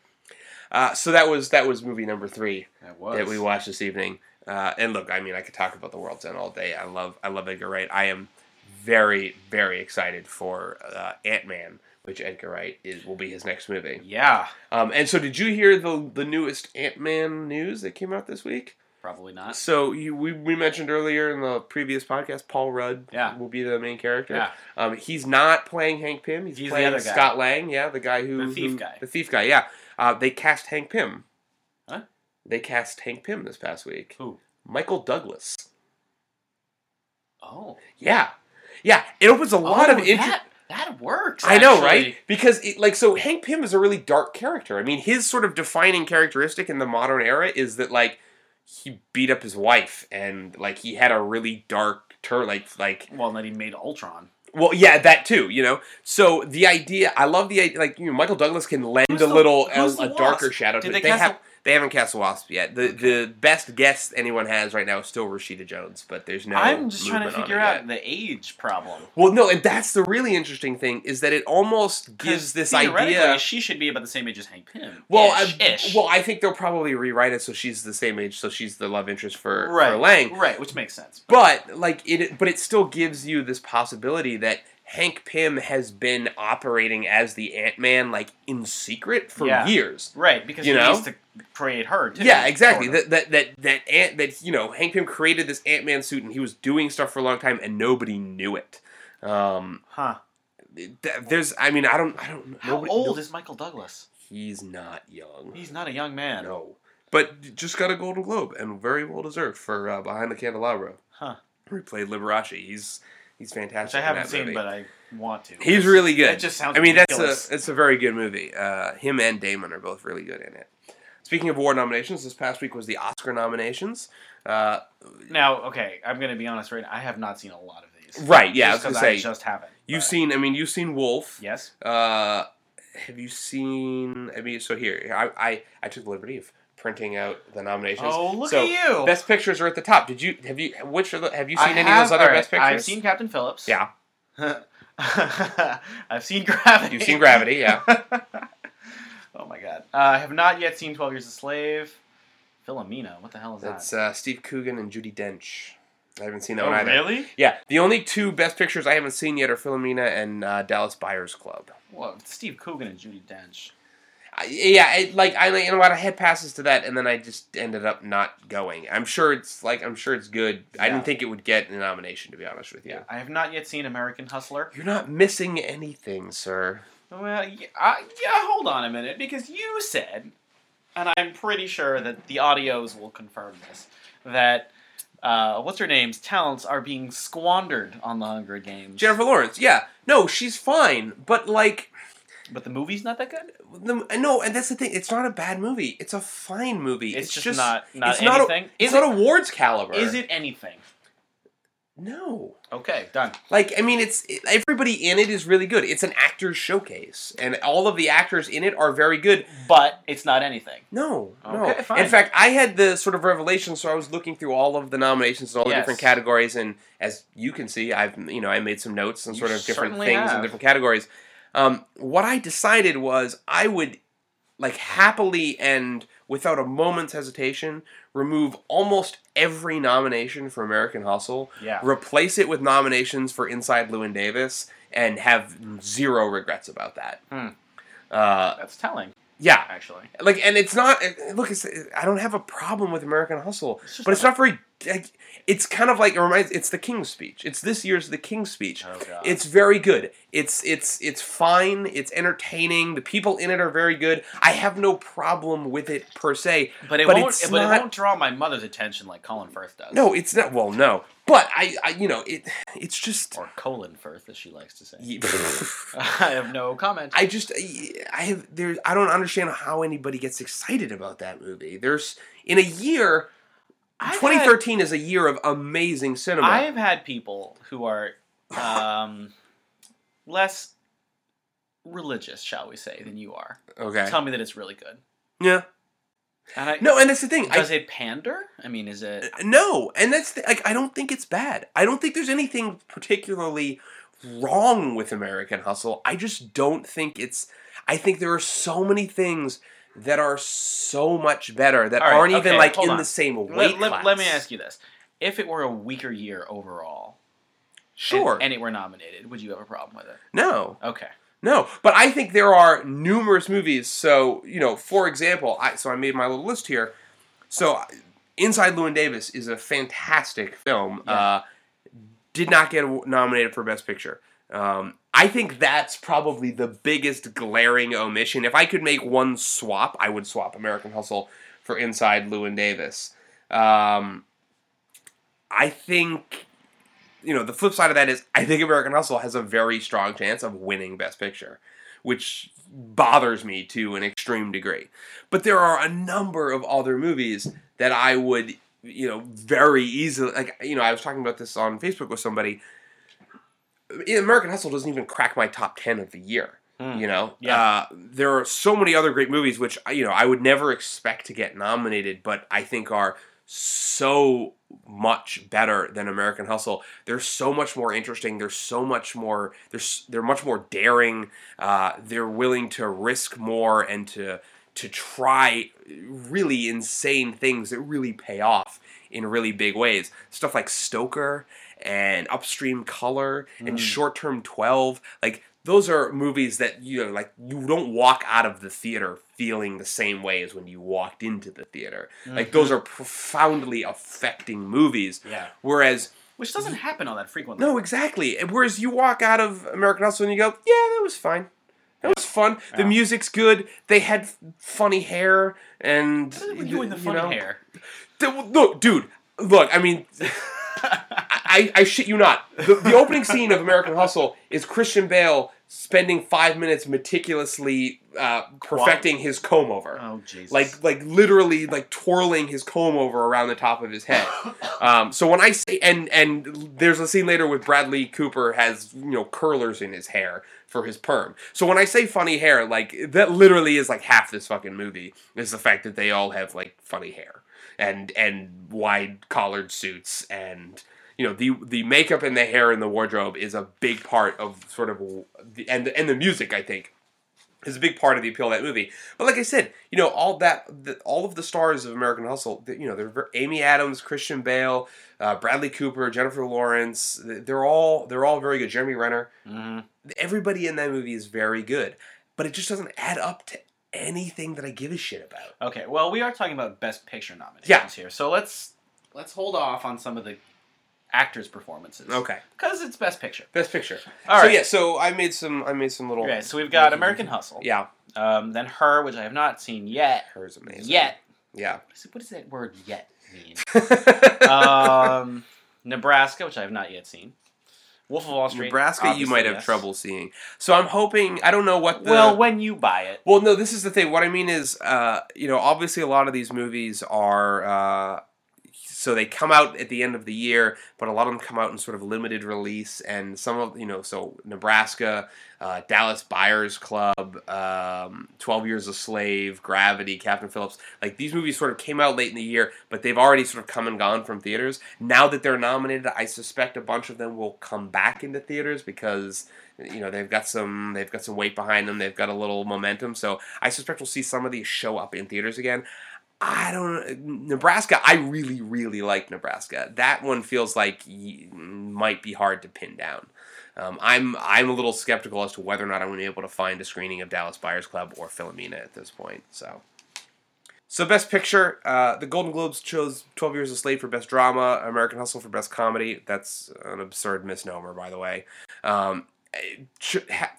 Uh, so that was that was movie number three that that we watched this evening. Uh, and look, I mean, I could talk about the World's End all day. I love I love Edgar Wright. I am very very excited for uh, Ant Man, which Edgar Wright is will be his next movie. Yeah, Um, and so, did you hear the the newest Ant Man news that came out this week? Probably not. So you, we, we mentioned earlier in the previous podcast, Paul Rudd Yeah. will be the main character. Yeah. Um, he's not playing Hank Pym. He's, He's playing. Scott Lang. Yeah, the guy who The thief who- guy. The thief guy. Yeah. Uh, they cast Hank Pym. Huh? They cast Hank Pym this past week. Who? Michael Douglas. Oh, Yeah. Yeah. It opens a lot Oh, of interest. That, that works. I know, right? Because it, like, so Hank Pym is a really dark character. I mean, his sort of defining characteristic in the modern era is that like he beat up his wife and like he had a really dark turn, like like Well, then he made Ultron. well, yeah, that too, you know. So the idea, I love the idea, like you know, Michael Douglas can lend Who's a little a, the a darker shadow Did to they it. They cast have. They haven't cast the Wasp yet. The the best guess anyone has right now is still Rashida Jones, but there's no. I'm just trying to figure out the age problem. Well, no, and that's the really interesting thing is that it almost gives this idea. She should be about the same age as Hank Pym. Well, ish, I, ish. well, I think they'll probably rewrite it so she's the same age, so she's the love interest for, right, for Lang. right, which makes sense. But like it, but it still gives you this possibility that Hank Pym has been operating as the Ant Man like in secret for Yeah. years. Right, because You he know? needs to create her too. Yeah, exactly. That that that that Ant that you know Hank Pym created this Ant Man suit and he was doing stuff for a long time and nobody knew it. Um, Huh? th- there's, I mean, I don't, I don't. How nobody- old no- is Michael Douglas? He's not young. He's not a young man. No. But just got a Golden Globe and very well deserved for uh, Behind the Candelabra. Huh? Where he played Liberace. He's he's Which fantastic. I haven't seen, movie. but I want to. He's really good. That just sounds. I mean, ridiculous. that's a it's a very good movie. Uh, him and Damon are both really good in it. Speaking of award nominations, this past week was the Oscar nominations. Uh, Now, okay, I'm gonna be honest right now. I have not seen a lot of these. Right, yeah, I Just was 'cause gonna I just haven't. you've but- seen, I mean, you've seen Wolf. Yes. Uh, have you seen? I mean, so here, I I, I took the liberty of printing out the nominations. Oh, look so, at you. Best pictures are at the top. Did you have you which are the, have you I seen any have- of those other alright, best pictures? I've seen Captain Phillips. Yeah, I've seen Gravity. you've seen Gravity. Yeah, oh my god. Uh, I have not yet seen Twelve Years a Slave. Philomena. What the hell is that's that? uh, Steve Coogan and Judi Dench. I haven't seen that oh, one either. really? Yeah, the only two best pictures I haven't seen yet are Philomena and uh, Dallas Buyers Club. Well, Steve Coogan and Judi Dench. I, yeah, it, like I you know what I had passes to that, and then I just ended up not going. I'm sure it's like I'm sure it's good. I didn't think it would get a nomination to be honest with you. Yeah. I have not yet seen American Hustler. You're not missing anything, sir. Well, yeah, uh, yeah, hold on a minute, because you said and I'm pretty sure that the audios will confirm this, that uh, what's her name's talents are being squandered on the Hunger Games. Jennifer Lawrence, yeah, no, she's fine, but like, but the movie's not that good. the, no, and that's the thing. It's not a bad movie. It's a fine movie. It's, just, not not it's not a- anything. It's is not awards caliber. is it anything? No. Okay, done. Like, I mean, it's it, everybody in it is really good. It's an actor's showcase, and all of the actors in it are very good. But it's not anything. No, no. Okay, fine. In fact, I had the sort of revelation, so I was looking through all of the nominations and all the different categories, and as you can see, I've you know I made some notes and You sort of different things in have. different categories. Um, what I decided was I would like happily and without a moment's hesitation remove almost every nomination for American Hustle, Yeah. replace it with nominations for Inside Llewyn Davis, and have zero regrets about that. Hmm. Uh, That's telling, yeah, actually. like and it's not look it's, i don't have a problem with american hustle It's but it's not very it's kind of like it reminds it's the king's speech it's this year's the king's speech Oh it's very good it's it's it's fine it's entertaining the people in it are very good i have no problem with it per se but it but won't. but not- it won't draw my mother's attention like Colin Firth does. no it's not well no but i, I you know it it's just Or Colin Firth, as she likes to say. I I have no comment. I just I have there I don't understand how anybody gets excited about that movie. There's in a year I've 2013 is a year of amazing cinema. I have had people who are um, less religious, shall we say, than you are, okay. tell me that it's really good. Yeah. And I, No, and that's the thing. does I, it pander? I mean, is it? no, and that's the, like I don't think it's bad. I don't think there's anything particularly wrong with American Hustle. I just don't think it's. I think there are so many things that are so much better that right, aren't even like in on. the same weight Let, let, class. let me ask you this: If it were a weaker year overall, and- Sure. and, it were nominated, would you have a problem with it? no. Okay. No, but I think there are numerous movies. So you know, for example, I so I made my little list here. So, Inside Llewyn Davis is a fantastic film. Yeah. Uh, did not get nominated for Best Picture. Um, I think that's probably the biggest glaring omission. If I could make one swap, I would swap American Hustle for Inside Llewyn Davis. Um, I think, you know, the flip side of that is I think American Hustle has a very strong chance of winning Best Picture, which bothers me to an extreme degree. But there are a number of other movies that I would, you know, very easily, like, you know, I was talking about this on Facebook with somebody. American Hustle doesn't even crack my top 10 of the year. Hmm. You know, Yeah. uh, there are so many other great movies which you know I would never expect to get nominated, but I think are so much better than American Hustle. They're so much more interesting. They're so much more. They're they're much more daring. Uh, they're willing to risk more and to to try really insane things that really pay off in really big ways. Stuff like Stoker and Upstream Color and Mm. Short Term Twelve, like those are movies that you know, like you don't walk out of the theater feeling the same way as when you walked into the theater. Like those are profoundly affecting movies. Yeah. Whereas, Which doesn't happen all that frequently. no, exactly. Whereas you walk out of American Hustle and you go, yeah, that was fine. That was fun. The music's good. They had funny hair and What is it with you the funny know, hair? Look, dude. Look, I mean, I, I shit you not. The, the opening scene of American Hustle is Christian Bale spending five minutes meticulously uh, perfecting his comb over. Oh Jesus! Like, like literally, like twirling his comb over around the top of his head. Um, so when I say, and and there's a scene later with Bradley Cooper has you know curlers in his hair for his perm. So when I say funny hair, like that literally is like half this fucking movie is the fact that they all have like funny hair and and wide collared suits and you know the the makeup and the hair and the wardrobe is a big part of sort of the and and the music I think is a big part of the appeal of that movie. But like I said, you know all that the, all of the stars of American Hustle, you know they're Amy Adams, Christian Bale, uh, Bradley Cooper, Jennifer Lawrence. They're all they're all very good. Jeremy Renner. Mhm. Everybody in that movie is very good, but it just doesn't add up to anything that I give a shit about. Okay, well, we are talking about Best Picture nominations Yeah. here, so let's let's hold off on some of the actors' performances. Okay, because it's Best Picture. best picture. All so right. yeah, so I made some I made some little. Okay, so we've got American Hustle. Yeah. Um, then Her, which I have not seen yet. Her's amazing. Yet. Yeah. What does- What does that word "yet" mean? um, Nebraska, which I have not yet seen. Wolf of Wall Street. Nebraska, you might have yes. trouble seeing. So I'm hoping. I don't know what the. Well, when you buy it, Well, no, this is the thing. What I mean is, uh, you know, obviously a lot of these movies are. Uh, so they come out at the end of the year, but a lot of them come out in sort of limited release, and some of you know, so Nebraska, uh, Dallas Buyers Club, um, Twelve Years a Slave, Gravity, Captain Phillips, like these movies sort of came out late in the year, but they've already sort of come and gone from theaters. Now that they're nominated, I suspect a bunch of them will come back into theaters because you know they've got some they've got some weight behind them. They've got a little momentum. So i suspect we'll see some of these show up in theaters again i don't nebraska i really really like nebraska that one feels like might be hard to pin down um, I'm I'm a little skeptical as to whether or not I'm going to be able to find a screening of Dallas Buyers Club or Philomena at this point. So, so best picture, uh, the Golden Globes chose Twelve Years a Slave for best drama, American Hustle for best comedy. That's an absurd misnomer, by the way. Um,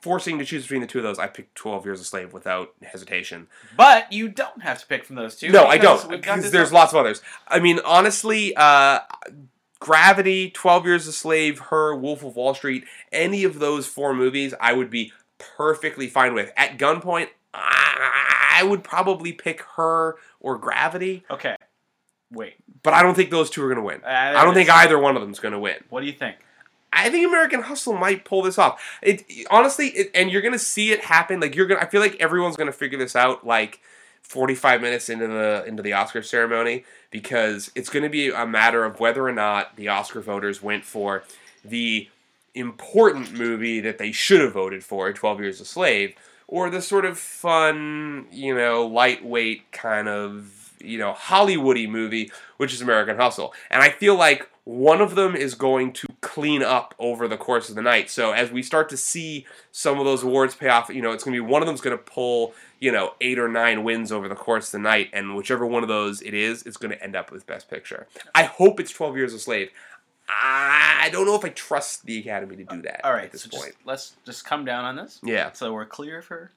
forcing to choose between the two of those, I picked Twelve Years a Slave without hesitation. but you don't have to pick from those two. No, I don't. Because there's up- lots of others. I mean, honestly, uh, Gravity, Twelve Years a Slave, Her, Wolf of Wall Street, any of those four movies, I would be perfectly fine with. At gunpoint, I would probably pick Her or Gravity, Okay, wait. but I don't think those two are going to win. Uh, I don't think either one of them is going to win. What do you think? I think American Hustle might pull this off. It honestly, it, and you're gonna see it happen. Like you're gonna, I feel like everyone's gonna figure this out like 45 minutes into the into the Oscar ceremony because it's gonna be a matter of whether or not the Oscar voters went for the important movie that they should have voted for, 12 Years a Slave, or the sort of fun, you know, lightweight kind of, you know, Hollywoody movie, which is American Hustle. And I feel like one of them is going to clean up over the course of the night. So as we start to see some of those awards pay off, you know, it's going to be one of them's going to pull, you know, eight or nine wins over the course of the night, and whichever one of those it is, it's going to end up with Best Picture. I hope it's 12 Years a Slave. I don't know if I trust the Academy to do that All right, at this so point. just, let's just come down on this. Yeah. So we're clear for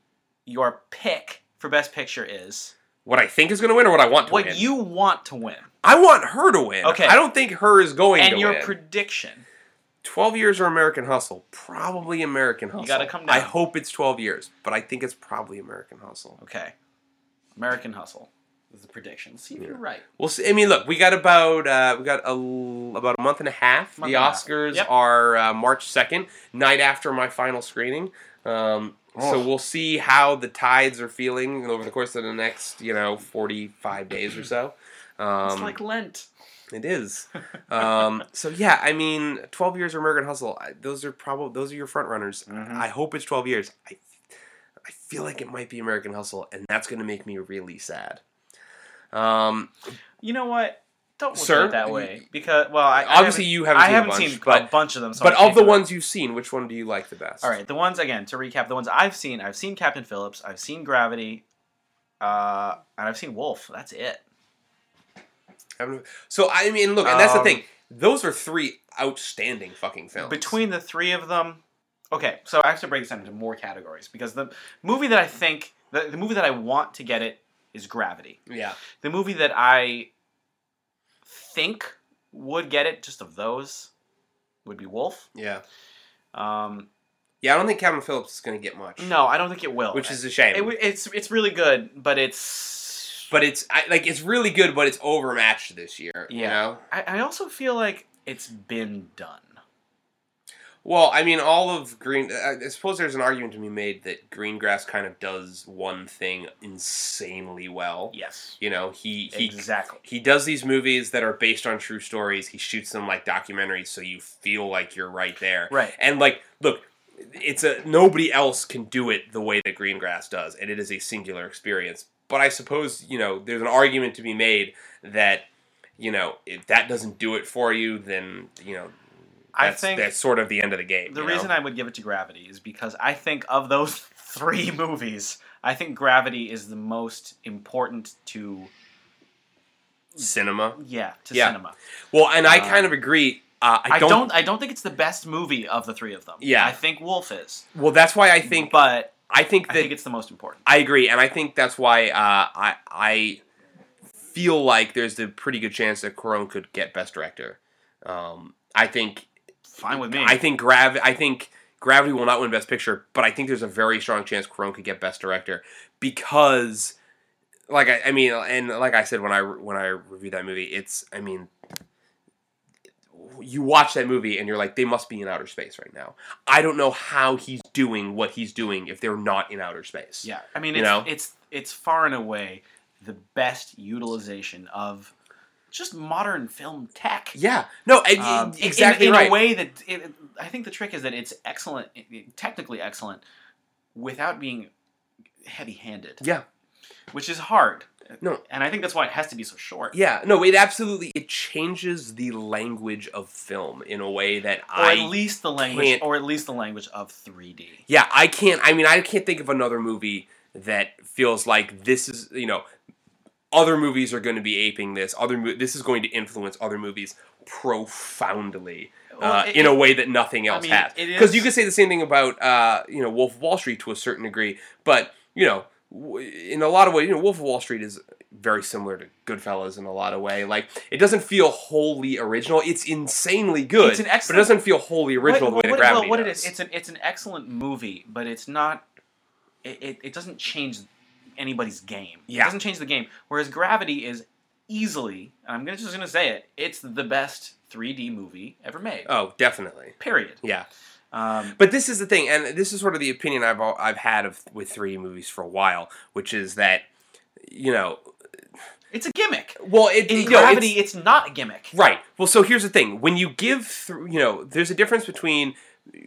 your pick for best picture is What I think is going to win or what I want to what win? What you want to win, I want her to win. Okay. I don't think her is going and to win. And your prediction. 12 years or American Hustle? Probably American Hustle. You gotta come down. I hope it's 12 years, but I think it's probably American Hustle. Okay, American Hustle is the prediction. See if you're right. We'll see. I mean, look, we got about uh, we got a, about a month and a half. Month the a half. Oscars Yep. are uh, March second, night after my final screening. Um, So we'll see how the tides are feeling over the course of the next, you know, forty-five days or so. Um, it's like Lent. It is. Um, so yeah, I mean, twelve years of American Hustle. I, those are probably those are your front runners. Mhm. I hope it's twelve years. I, I feel like it might be American Hustle, and that's going to make me really sad. Um, You know what? Don't look Sir? at it that way because well, I, I obviously, haven't- you haven't I seen haven't a bunch, seen a bunch of them. So but of the ones you've seen, which one do you like the best? All right, the ones again to recap. The ones I've seen, I've seen Captain Phillips, I've seen Gravity, uh, and I've seen Wolf. That's it. So I mean, look, and that's the Um, thing. Those are three outstanding fucking films. Between the three of them, okay. So I have to break this down into more categories because the movie that I think the, the movie that I want to get it is Gravity. yeah, The movie that I think would get it, just of those, would be Wolf. yeah, Um, yeah. I don't think Captain Phillips is going to get much. no, I don't think it will. which is a shame. it, it's it's really good, but it's but it's I, like it's really good, but it's overmatched this year. You Yeah. know. I, I also feel like it's been done. Well, I mean, all of Green. I suppose there's an argument to be made that Greengrass kind of does one thing insanely well. Yes, You know, he he exactly. he does these movies that are based on true stories. He shoots them like documentaries, so you feel like you're right there. Right. And like, look, it's a nobody else can do it the way that Greengrass does, and it is a singular experience. But I suppose you know there's an argument to be made that you know if that doesn't do it for you, then you know I think that's sort of the end of the game. the you know? reason I would give it to Gravity is because I think of those three movies, I think Gravity is the most important to cinema. yeah to Yeah. cinema. Well, and I Um, kind of agree. Uh, I, I don't, don't, I don't think it's the best movie of the three of them. Yeah. I think Wolf is, Well, that's why I think but I think I that think it's the most important. I agree, and I think that's why uh, I I feel like there's a pretty good chance that Cuarón could get Best Director. Um, I think Fine with me. I think Grav I think Gravity will not win Best Picture, but I think there's a very strong chance Cuarón could get Best Director because, like I, I mean, and like I said when I when I reviewed that movie, it's I mean. You watch that movie and you're like, they must be in outer space right now. I don't know how he's doing what he's doing if they're not in outer space. Yeah, I mean, You it's, know? it's it's far and away the best utilization of just modern film tech. Yeah. No, I- Um, in- exactly in, right. a way that it, I think the trick is that it's excellent, technically excellent, without being heavy-handed. Yeah. which is hard. No. and I think that's why it has to be so short. Yeah, no, it absolutely it changes the language of film in a way that or I at least the language, or at least the language of 3D. Yeah, I can't I mean I can't think of another movie that feels like this is, you know, other movies are going to be aping this. Other mo- this is going to influence other movies profoundly. Well, uh, it- in a way that nothing else mean, has, because you could say the same thing about uh, you know Wolf of Wall Street to a certain degree, but you know w- in a lot of ways, you know Wolf of Wall Street is very similar to Goodfellas in a lot of way. Like it doesn't feel wholly original. It's insanely good, It's an excellent, but it doesn't feel wholly original What, the way what, Gravity well, what does. is, it's an it's an excellent movie, but it's not. It, it, it doesn't change anybody's game. Yeah. It doesn't change the game. Whereas Gravity is easily, and I'm gonna, just gonna say it, it's the best 3D movie ever made. oh, definitely, Period. yeah. Um, But this is the thing, and this is sort of the opinion I've I've had of with 3D movies for a while, which is that you know, it's a gimmick. well, it In you know, it's- Gravity, it's, not a gimmick. Right. Well, so here's the thing: when you give, th- you know, there's a difference between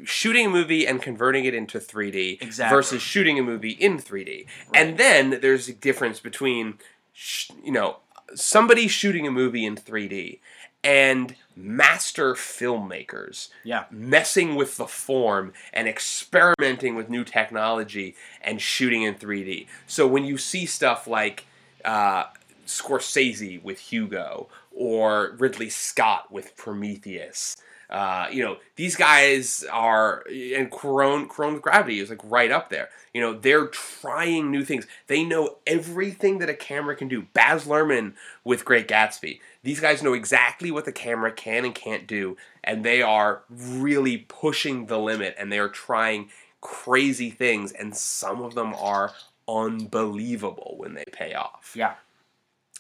shooting a movie and converting it into 3D Exactly. versus shooting a movie in 3D, and then there's a difference between, sh- you know, somebody shooting a movie in 3D and master filmmakers Yeah. messing with the form and experimenting with new technology and shooting in 3D. So when you see stuff like uh, Scorsese with Hugo or Ridley Scott with Prometheus, uh, you know these guys are and Cuarón with Gravity is like right up there. You know they're trying new things. They know everything that a camera can do. Baz Luhrmann with Great Gatsby. These guys know exactly what the camera can and can't do, and they are really pushing the limit. And they are trying crazy things, and some of them are unbelievable when they pay off. Yeah.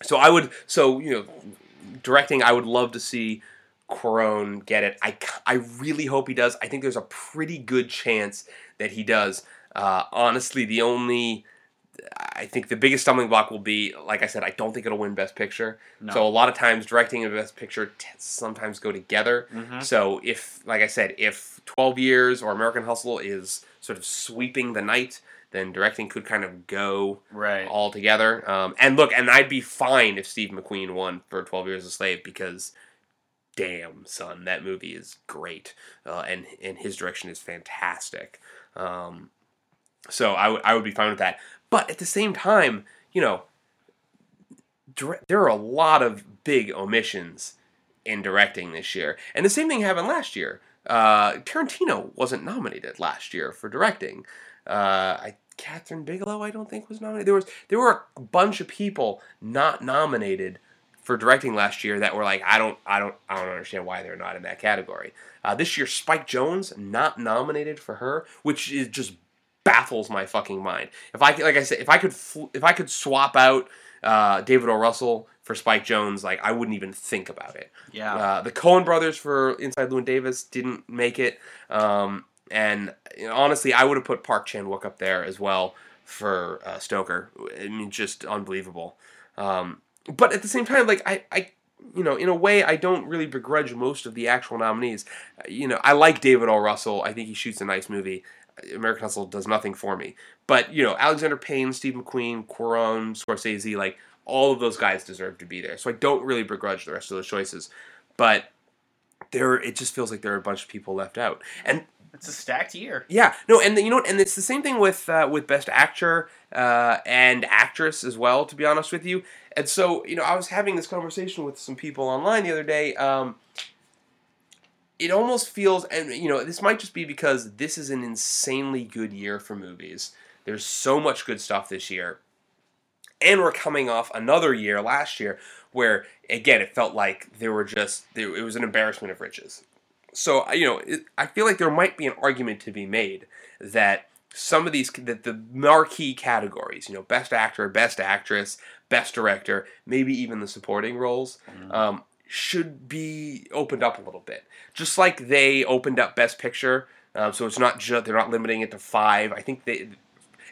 So I would, so you know, directing, I would love to see Cuarón get it. I, I really hope he does. I think there's a pretty good chance that he does. Uh, honestly, the only, I think the biggest stumbling block will be, like I said, I don't think it'll win Best Picture. No. So a lot of times, directing and Best Picture t- sometimes go together. Mhm. So if, like I said, if 12 Years or American Hustle is sort of sweeping the night, then directing could kind of go Right. all together. Um, and look, and I'd be fine if Steve McQueen won for Twelve Years a Slave because, damn son, that movie is great, uh, and and his direction is fantastic. Um, so I would I would be fine with that. But at the same time, you know, there are a lot of big omissions in directing this year, and the same thing happened last year. Uh, Tarantino wasn't nominated last year for directing. Uh, I Kathryn Bigelow, I don't think was nominated. There was there were a bunch of people not nominated for directing last year that were like, I don't, I don't, I don't understand why they're not in that category. Uh, this year, Spike Jonze not nominated for her, which is just baffles my fucking mind. If I could- like I said, if I could fl- if I could swap out uh, David O. Russell for Spike Jonze, like I wouldn't even think about it. Yeah. Uh, the Coen brothers for Inside Llewyn Davis didn't make it. Um, and you know, honestly, I would have put Park Chan Wook up there as well for uh, Stoker. I mean, just unbelievable. Um, but at the same time, like I, I, you know, in a way, I don't really begrudge most of the actual nominees. Uh, You know, I like David O. Russell. I think he shoots a nice movie. American Hustle does nothing for me. But you know, Alexander Payne, Steve McQueen, Cuarón, Scorsese, like all of those guys deserve to be there. So I don't really begrudge the rest of those choices. But there, it just feels like there are a bunch of people left out. And it's a stacked year. yeah, no, and you know, and it's the same thing with uh, with Best Actor uh, and Actress as well. To be honest with you, and so you know, I was having this conversation with some people online the other day. Um, it almost feels, and you know, this might just be because this is an insanely good year for movies. There's so much good stuff this year. And we're coming off another year last year where, again, it felt like there were just, there, it was an embarrassment of riches. So, you know, it, I feel like there might be an argument to be made that some of these, that the marquee categories, you know, best actor, best actress, best director, maybe even the supporting roles, um, should be opened up a little bit. Just like they opened up Best Picture, um, so it's not just they're not limiting it to five. I think they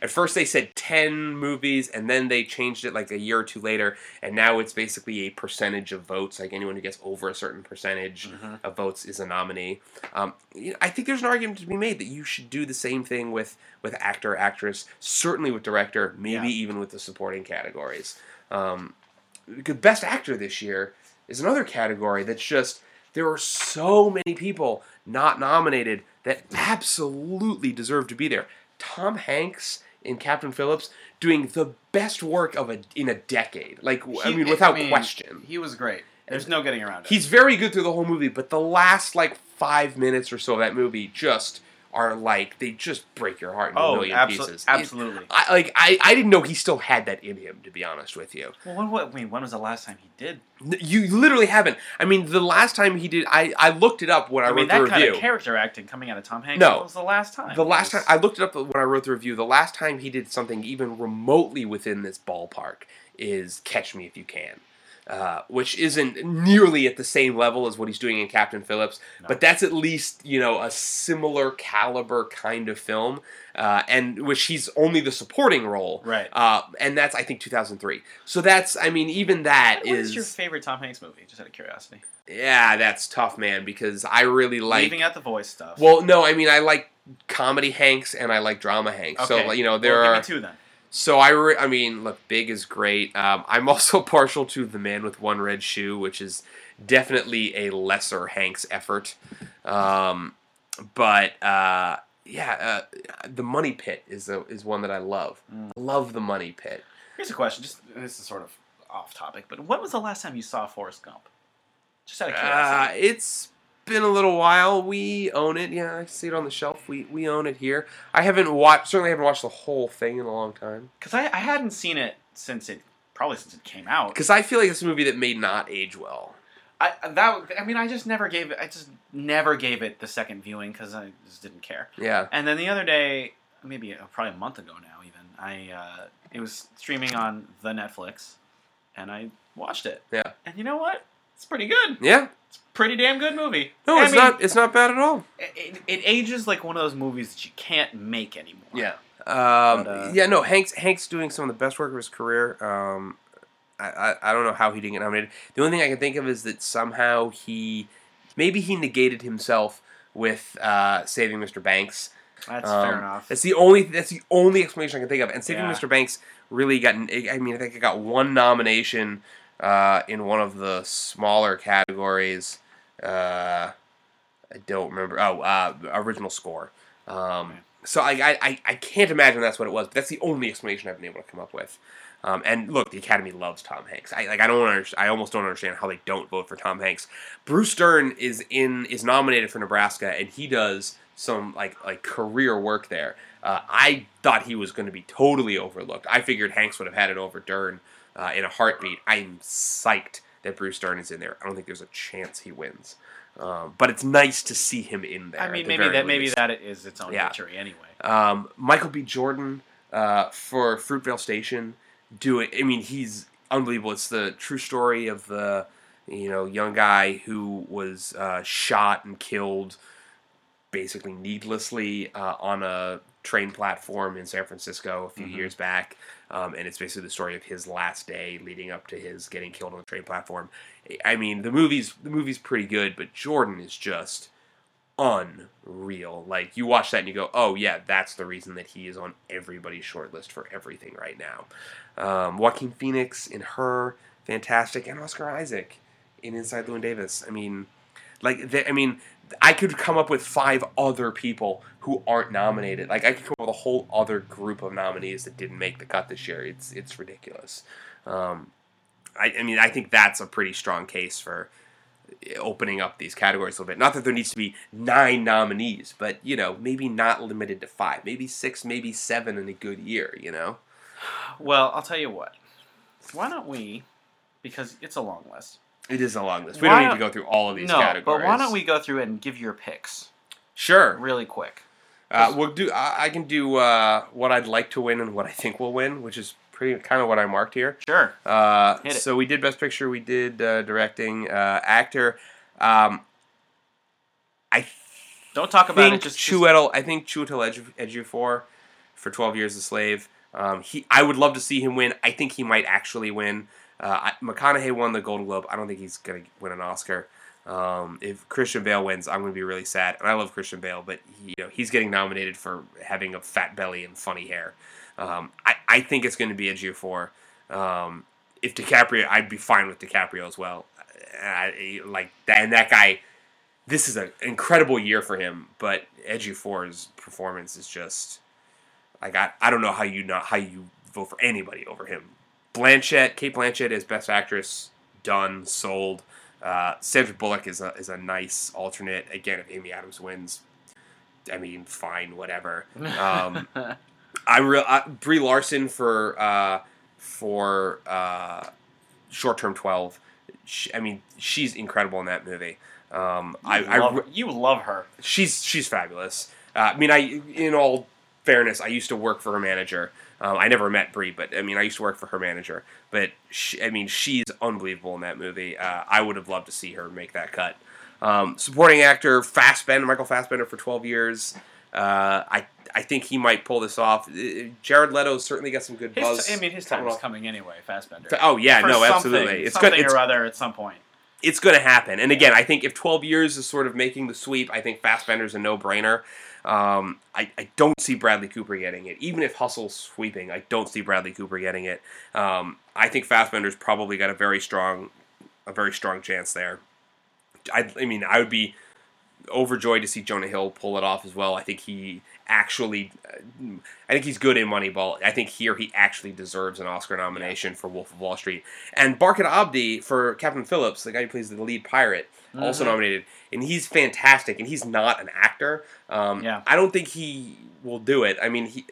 at first they said ten movies, and then they changed it like a year or two later, and now it's basically a percentage of votes. Like anyone who gets over a certain percentage of votes is a nominee. Um, I think there's an argument to be made that you should do the same thing with with actor, actress, certainly with director, maybe Yeah. even with the supporting categories. Um, because best actor this year is another category that's just there are so many people not nominated that absolutely deserve to be there. Tom Hanks in Captain Phillips doing the best work of a in a decade. Like I mean without mean, question. He was great. There's no getting around it. He's very good through the whole movie, but the last like 5 minutes or so of that movie just are like they just break your heart in a oh, million abso- pieces. It- absolutely. I like I, I didn't know he still had that in him to be honest with you. well, when, what, I mean, when was the last time he did? You literally haven't. I mean, the last time he did, I, I looked it up when I, I, mean, wrote the that kind review. of character acting coming out of Tom Hanks. No. Was the last time? the last time I looked it up when I wrote the review, the last time he did something even remotely within this ballpark is Catch Me If You Can. Uh, which isn't nearly at the same level as what he's doing in Captain Phillips, No. but that's at least you know a similar caliber kind of film, uh, and which he's only the supporting role, Right. Uh, and that's I think 2003. So that's I mean even that What is is your favorite Tom Hanks movie? Just out of curiosity. yeah that's tough man because I really like Leaving out the voice stuff. well, no, I mean I like comedy Hanks and I like drama Hanks. okay. So you know there well, are. Give me two then. So I, re- I mean, look, Big is great. Um, I'm also partial to The Man with One Red Shoe, which is definitely a lesser Hanks effort. Um, but uh, yeah, uh, The Money Pit is a, is one that I love. Mm. Love The Money Pit. Here's a question. Just this is sort of off topic, but when was the last time you saw Forrest Gump? Just out of Uh, curiosity. it's been a little while. We own it. Yeah, I see it on the shelf. We we own it here. I haven't watched. Certainly haven't watched the whole thing in a long time. Because I, I hadn't seen it since it probably since it came out. Because I feel like it's a movie that may not age well. I that I mean I just never gave it. I just never gave it the second viewing because I just didn't care. Yeah. And then the other day, maybe uh, probably a month ago now, even I uh, it was streaming on the Netflix, and I watched it. Yeah. And you know what? It's pretty good. Yeah. It's pretty damn good movie. No, I it's mean, not. It's not bad at all. It, it, it ages like one of those movies that you can't make anymore. Yeah. Um, But, uh, yeah. No. Hank's Hank's doing some of the best work of his career. Um, I, I I don't know how he didn't get nominated. The only thing I can think of is that somehow he maybe he negated himself with uh, Saving Mr. Banks. That's Um, fair enough. That's the only that's the only explanation I can think of. And Saving Yeah. Mr. Banks really got. I mean, I think it got one nomination uh, in one of the smaller categories. Uh, I don't remember. Oh, uh, original score. Um, So I, I I- can't imagine that's what it was. But that's the only explanation I've been able to come up with. Um, and look, the Academy loves Tom Hanks. I like. I don't. Under, I almost don't understand how they don't vote for Tom Hanks. Bruce Dern is in is nominated for Nebraska, and he does some like like career work there. Uh, I thought he was going to be totally overlooked. I figured Hanks would have had it over Dern uh, in a heartbeat. I'm psyched that Bruce Dern is in there. I don't think there's a chance he wins, um, but it's nice to see him in there. I mean, the maybe that maybe that is its own Yeah. victory anyway. Um, Michael B. Jordan uh, for Fruitvale Station. Do it. I mean, he's unbelievable. It's the true story of the you know young guy who was uh, shot and killed basically needlessly uh, on a train platform in San Francisco a few Mhm. years back. Um, and it's basically the story of his last day leading up to his getting killed on the train platform. I mean, the movie's the movie's pretty good, but Jordan is just unreal. Like you watch that and you go, "Oh yeah, that's the reason that he is on everybody's short list for everything right now." Um, Joaquin Phoenix in Her, fantastic, and Oscar Isaac in Inside Llewyn Davis. I mean, like, they, I mean, I could come up with five other people who aren't nominated. Like, I could come up with a whole other group of nominees that didn't make the cut this year. It's it's ridiculous. Um, I, I mean, I think that's a pretty strong case for opening up these categories a little bit. Not that there needs to be nine nominees, but you know, maybe not limited to five, maybe six, maybe seven in a good year. You know, Well, I'll tell you what. Why don't we? Because it's a long list. It is a long list. We Why don't need to go through all of these no, categories. but why don't we go through and give your picks Sure. really quick? Uh, we'll do. I, I can do uh, what I'd like to win and what I think will win, which is pretty kind of what I marked here. Sure. Uh, Hit it. so we did best picture, we did uh, directing, uh, actor. Um, I Don't talk about it. Just, just Chiwetel. I think Chiwetel Ejiofor for Twelve Years a Slave. Um, he, I would love to see him win. I think he might actually win. Uh, I, McConaughey won the Golden Globe. I don't think he's gonna win an Oscar. Um, if Christian Bale wins, I'm gonna be really sad. And I love Christian Bale, but he, you know he's getting nominated for having a fat belly and funny hair. Um, I, I think it's gonna be Ejiofor. Um, if DiCaprio, I'd be fine with DiCaprio as well. I, like that, and that guy this is an incredible year for him, but Ejiofor's performance is just like I, I don't know how you not how you vote for anybody over him. Blanchett, Cate Blanchett is best actress, done, sold. Uh, Sandra Bullock is a is a nice alternate. Again, if Amy Adams wins, I mean, fine, whatever. Um, I real Brie Larson for uh, for uh, short term twelve. She, I mean, she's incredible in that movie. Um, I, you, I love, re- you love her. she's she's fabulous. Uh, I mean, I in all fairness, I used to work for her manager. Um, I never met Brie, but I mean, I used to work for her manager. But she, I mean, she's unbelievable in that movie. Uh, I would have loved to see her make that cut. Um, supporting actor Fassbender, Michael Fassbender for twelve years. Uh, I I think he might pull this off. Uh, Jared Leto's certainly got some good His buzz. t- I mean, his time is coming anyway. Fassbender. Oh yeah, For no, absolutely. It's something good. It's, or other at some point. it's going to happen. And again, I think if 12 years is sort of making the sweep, I think Fassbender's a no-brainer. Um, I, I don't see Bradley Cooper getting it. Even if Hustle's sweeping, I don't see Bradley Cooper getting it. Um, I think Fassbender's probably got a very strong, a very strong chance there. I, I mean, I would be overjoyed to see Jonah Hill pull it off as well. I think he actually, uh, I think he's good in Moneyball. I think here he actually deserves an Oscar nomination for Wolf of Wall Street. And Barkhad Abdi for Captain Phillips, the guy who plays the lead pirate, also Mhm. nominated, and he's fantastic. And he's not an actor. Um, Yeah. I don't think he will do it. I mean, he.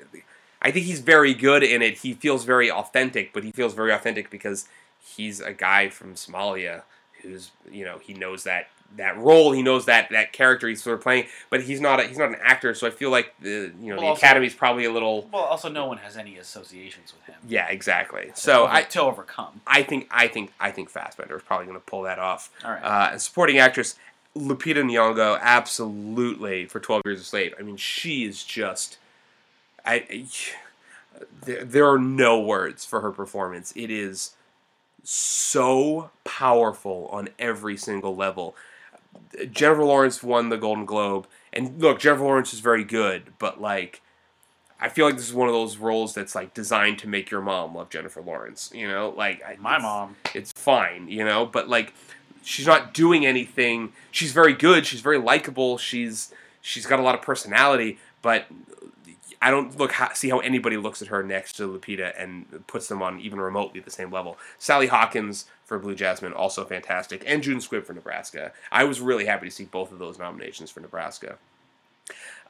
I think he's very good in it. He feels very authentic, but he feels very authentic because he's a guy from Somalia who's you know he knows that that role, he knows that that character he's sort of playing, but he's not a, he's not an actor. So I feel like the you know Well, the also- Academy's probably a little Well, also, no one has any associations with him. yeah exactly. So Over- I to overcome. I think I think I think Fassbender is probably going to pull that off. All right. Uh, and supporting actress Lupita Nyong'o, absolutely for Twelve Years a Slave. I mean, she is just, I, I- there, there are no words for her performance. It is so powerful on every single level. Jennifer Lawrence won the Golden Globe, and look, Jennifer Lawrence is very good, but like. I feel like this is one of those roles that's like designed to make your mom love Jennifer Lawrence. You know, like My it's- mom. it's fine, you know, but like she's not doing anything. She's very good, she's very likable, she's she's got a lot of personality, but I don't look how, see how anybody looks at her next to Lupita and puts them on even remotely the same level. Sally Hawkins for Blue Jasmine also fantastic, and June Squibb for Nebraska. I was really happy to see both of those nominations for Nebraska.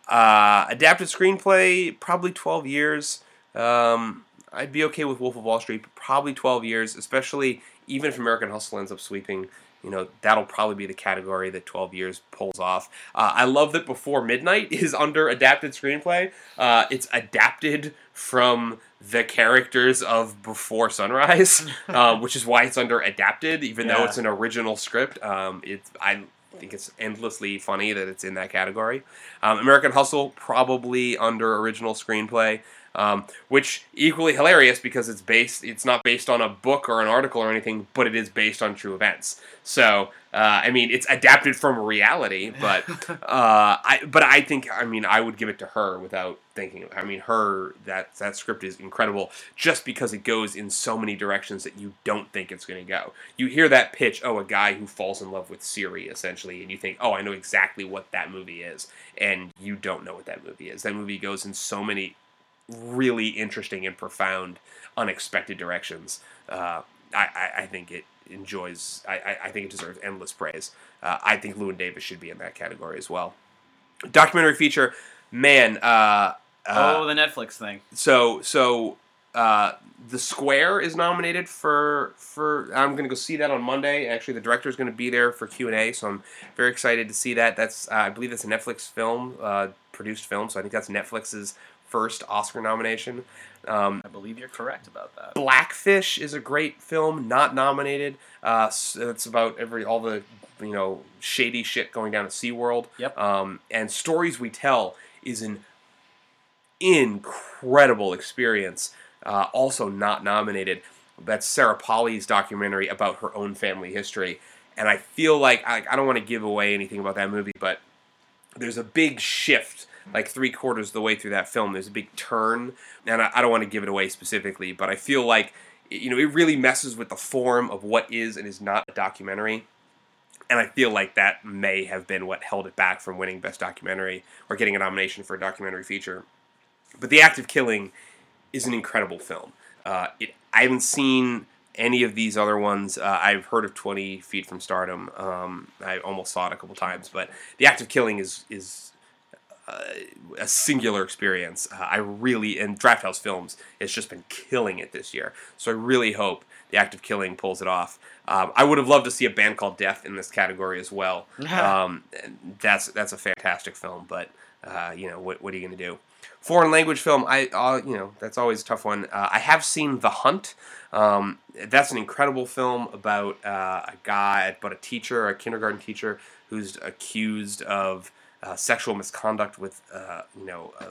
Uh, adapted screenplay, probably 12 years. Um, I'd be okay with Wolf of Wall Street, but probably 12 years, especially even if American Hustle ends up sweeping. You know, that'll probably be the category that 12 years pulls off. Uh, I love that Before Midnight is under adapted screenplay. Uh, it's adapted from the characters of Before Sunrise, uh, which is why it's under adapted, even though it's an original script. Um, it's I think it's endlessly funny that it's in that category. Um, American Hustle probably under original screenplay, um, which equally hilarious because it's based. It's not based on a book or an article or anything, but it is based on true events. So uh, I mean, it's adapted from reality, but uh, I but I think I mean I would give it to her without thinking. I mean, her that that script is incredible just because it goes in so many directions that you don't think it's going to go. You hear that pitch, oh, a guy who falls in love with Siri, essentially, and you think, oh, I know exactly what that movie is, and you don't know what that movie is. That movie goes in so many really interesting and profound, unexpected directions. Uh, I, I, I think it enjoys. I, I, I think it deserves endless praise. Uh, I think Llewyn Davis should be in that category as well. Documentary feature, man. Uh, uh, oh, the Netflix thing. so so uh, the Square is nominated for for. I'm gonna go see that on Monday. Actually, the director is gonna be there for Q and A, so I'm very excited to see that. That's uh, I believe that's a Netflix film, uh, produced film. So I think that's Netflix's first Oscar nomination. Um, I believe you're correct about that. Blackfish is a great film, not nominated. Uh, it's about every all the you know shady shit going down at SeaWorld. Yep. Um, and Stories We Tell is an incredible experience. Uh, also not nominated. That's Sarah Polley's documentary about her own family history. And I feel like I, I don't want to give away anything about that movie, but there's a big shift like three quarters of the way through that film there's a big turn and I, I don't want to give it away specifically but i feel like you know it really messes with the form of what is and is not a documentary and i feel like that may have been what held it back from winning best documentary or getting a nomination for a documentary feature but the act of killing is an incredible film uh, it, i haven't seen any of these other ones uh, i've heard of 20 feet from stardom um, i almost saw it a couple times but the act of killing is is uh, a singular experience. Uh, I really and Drafthouse Films has just been killing it this year. So I really hope the Act of Killing pulls it off. Um, I would have loved to see a band called Death in this category as well. um, and that's that's a fantastic film, but uh, you know what, what are you going to do? Foreign language film, I uh, you know that's always a tough one. Uh, I have seen The Hunt. Um, that's an incredible film about uh, a guy, but a teacher, a kindergarten teacher, who's accused of uh, sexual misconduct with uh, you know a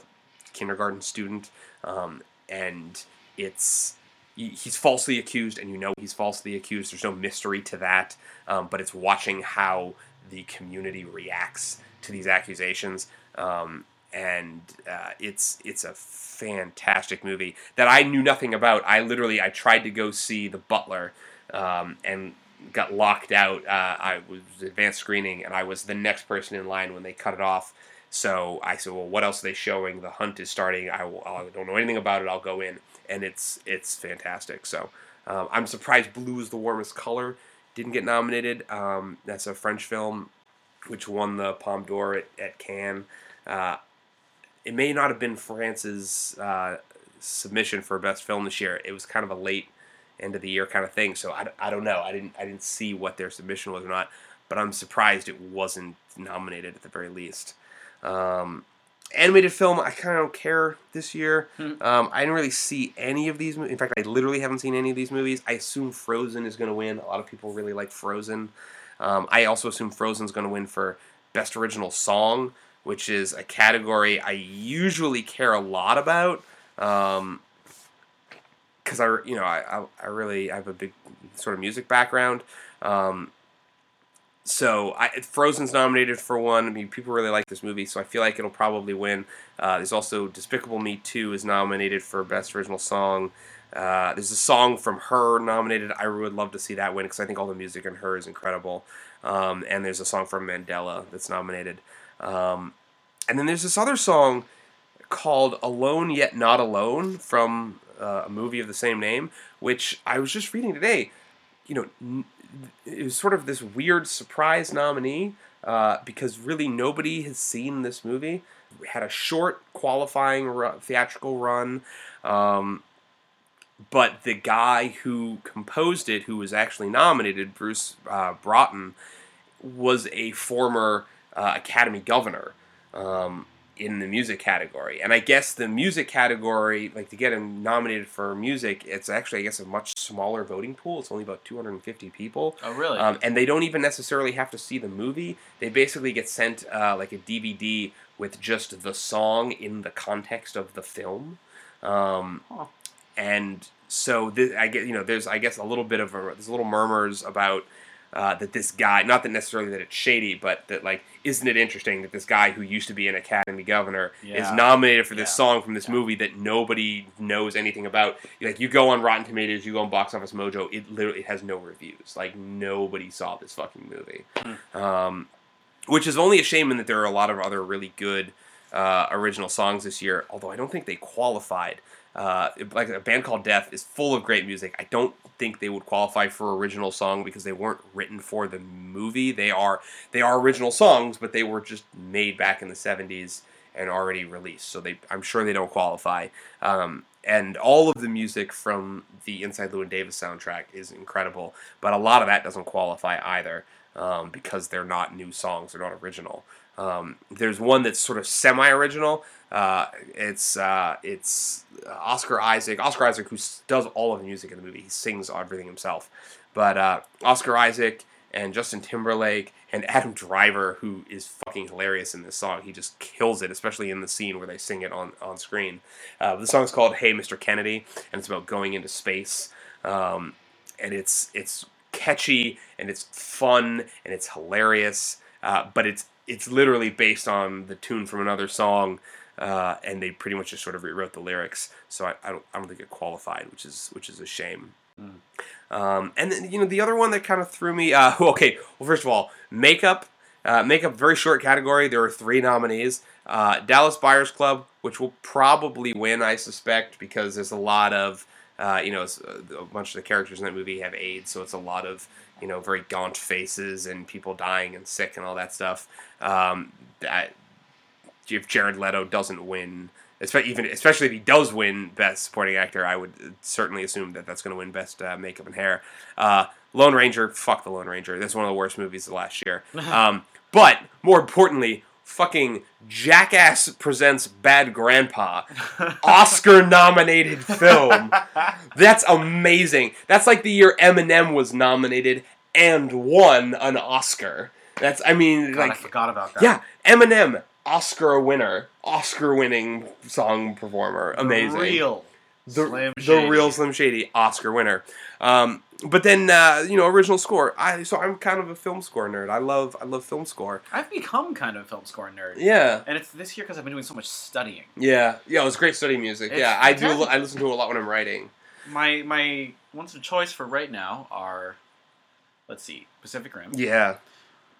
kindergarten student, um, and it's he's falsely accused, and you know he's falsely accused. There's no mystery to that, um, but it's watching how the community reacts to these accusations, um, and uh, it's it's a fantastic movie that I knew nothing about. I literally I tried to go see The Butler, um, and got locked out. Uh, I was advanced screening, and I was the next person in line when they cut it off. So I said, "Well, what else are they showing? The hunt is starting. I, will, I don't know anything about it. I'll go in." And it's it's fantastic. So um, I'm surprised Blue is the warmest color didn't get nominated. Um, that's a French film which won the Palme d'Or at, at Cannes. Uh, it may not have been France's uh, submission for best film this year. It was kind of a late end of the year kind of thing. So I, I don't know. I didn't I didn't see what their submission was or not. But I'm surprised it wasn't nominated at the very least. Um, animated film, I kind of don't care this year. Um, I didn't really see any of these. In fact, I literally haven't seen any of these movies. I assume Frozen is going to win. A lot of people really like Frozen. Um, I also assume Frozen's going to win for best original song, which is a category I usually care a lot about. Um, because I, you know, I, I, I really I have a big sort of music background. Um, so I, Frozen's nominated for one. I mean, people really like this movie, so I feel like it'll probably win. Uh, there's also Despicable Me 2 is nominated for Best Original Song. Uh, there's a song from Her nominated. I would love to see that win because I think all the music in Her is incredible. Um, and there's a song from Mandela that's nominated. Um, and then there's this other song called Alone Yet Not Alone from uh, a movie of the same name, which I was just reading today. You know, n- it was sort of this weird surprise nominee uh, because really nobody has seen this movie. It had a short qualifying theatrical run. Um, but the guy who composed it, who was actually nominated, Bruce uh, Broughton, was a former uh, Academy governor um, in the music category. And I guess the music category, like to get him nominated for music, it's actually, I guess, a much smaller voting pool. It's only about 250 people. Oh, really? Um, and they don't even necessarily have to see the movie. They basically get sent uh, like a DVD with just the song in the context of the film. Um, Huh. And so I get you know there's I guess a little bit of a, there's little murmurs about uh, that this guy not that necessarily that it's shady but that like isn't it interesting that this guy who used to be an academy governor is nominated for this Yeah. song from this movie that nobody knows anything about? Like you go on rotten tomatoes you go on box office mojo it literally it has no reviews. Like nobody saw this fucking movie. Um, which is only a shame in that there are a lot of other really good uh, original songs this year although i don't think they qualified Uh, like a band called Death is full of great music. I don't think they would qualify for original song because they weren't written for the movie. They are they are original songs, but they were just made back in the '70s and already released. So they I'm sure they don't qualify. Um, and all of the music from the Inside Llewyn Davis soundtrack is incredible, but a lot of that doesn't qualify either um, because they're not new songs, they're not original. Um, there's one that's sort of semi-original. Uh, it's uh, it's Oscar Isaac. Oscar Isaac, who does all of the music in the movie, he sings everything himself. But uh, Oscar Isaac and Justin Timberlake and Adam Driver, who is fucking hilarious in this song. He just kills it, especially in the scene where they sing it on on screen. Uh, the song's called "Hey, Mr. Kennedy," and it's about going into space. Um, and it's it's catchy and it's fun and it's hilarious. Uh, but it's it's literally based on the tune from another song, uh, and they pretty much just sort of rewrote the lyrics. So I, I don't I don't think it qualified, which is which is a shame. Um, and then you know the other one that kind of threw me. Uh, okay, well first of all, makeup. Uh, makeup very short category. There are three nominees. Uh, Dallas Buyers Club, which will probably win, I suspect, because there's a lot of uh, you know a bunch of the characters in that movie have AIDS, so it's a lot of you know very gaunt faces and people dying and sick and all that stuff. Um, that if Jared Leto doesn't win, especially even especially if he does win Best Supporting Actor, I would certainly assume that that's going to win Best uh, Makeup and Hair. Uh, Lone Ranger, fuck the Lone Ranger. That's one of the worst movies of last year. Um, but more importantly, fucking Jackass presents Bad Grandpa, Oscar nominated film. That's amazing. That's like the year Eminem was nominated and won an Oscar. That's I mean God, I forgot about that. yeah, Eminem, Oscar winner, Oscar winning song performer, amazing. Real. the, Slim the real Slim Shady, Oscar winner. Um, but then uh, you know original score. I so I'm kind of a film score nerd. I love I love film score. I've become kind of a film score nerd. Yeah. And it's this year because I've been doing so much studying. Yeah, yeah, it was great studying music. It's yeah, I do. I listen to it a lot when I'm writing. My my ones of choice for right now are, let's see, Pacific Rim, Yeah,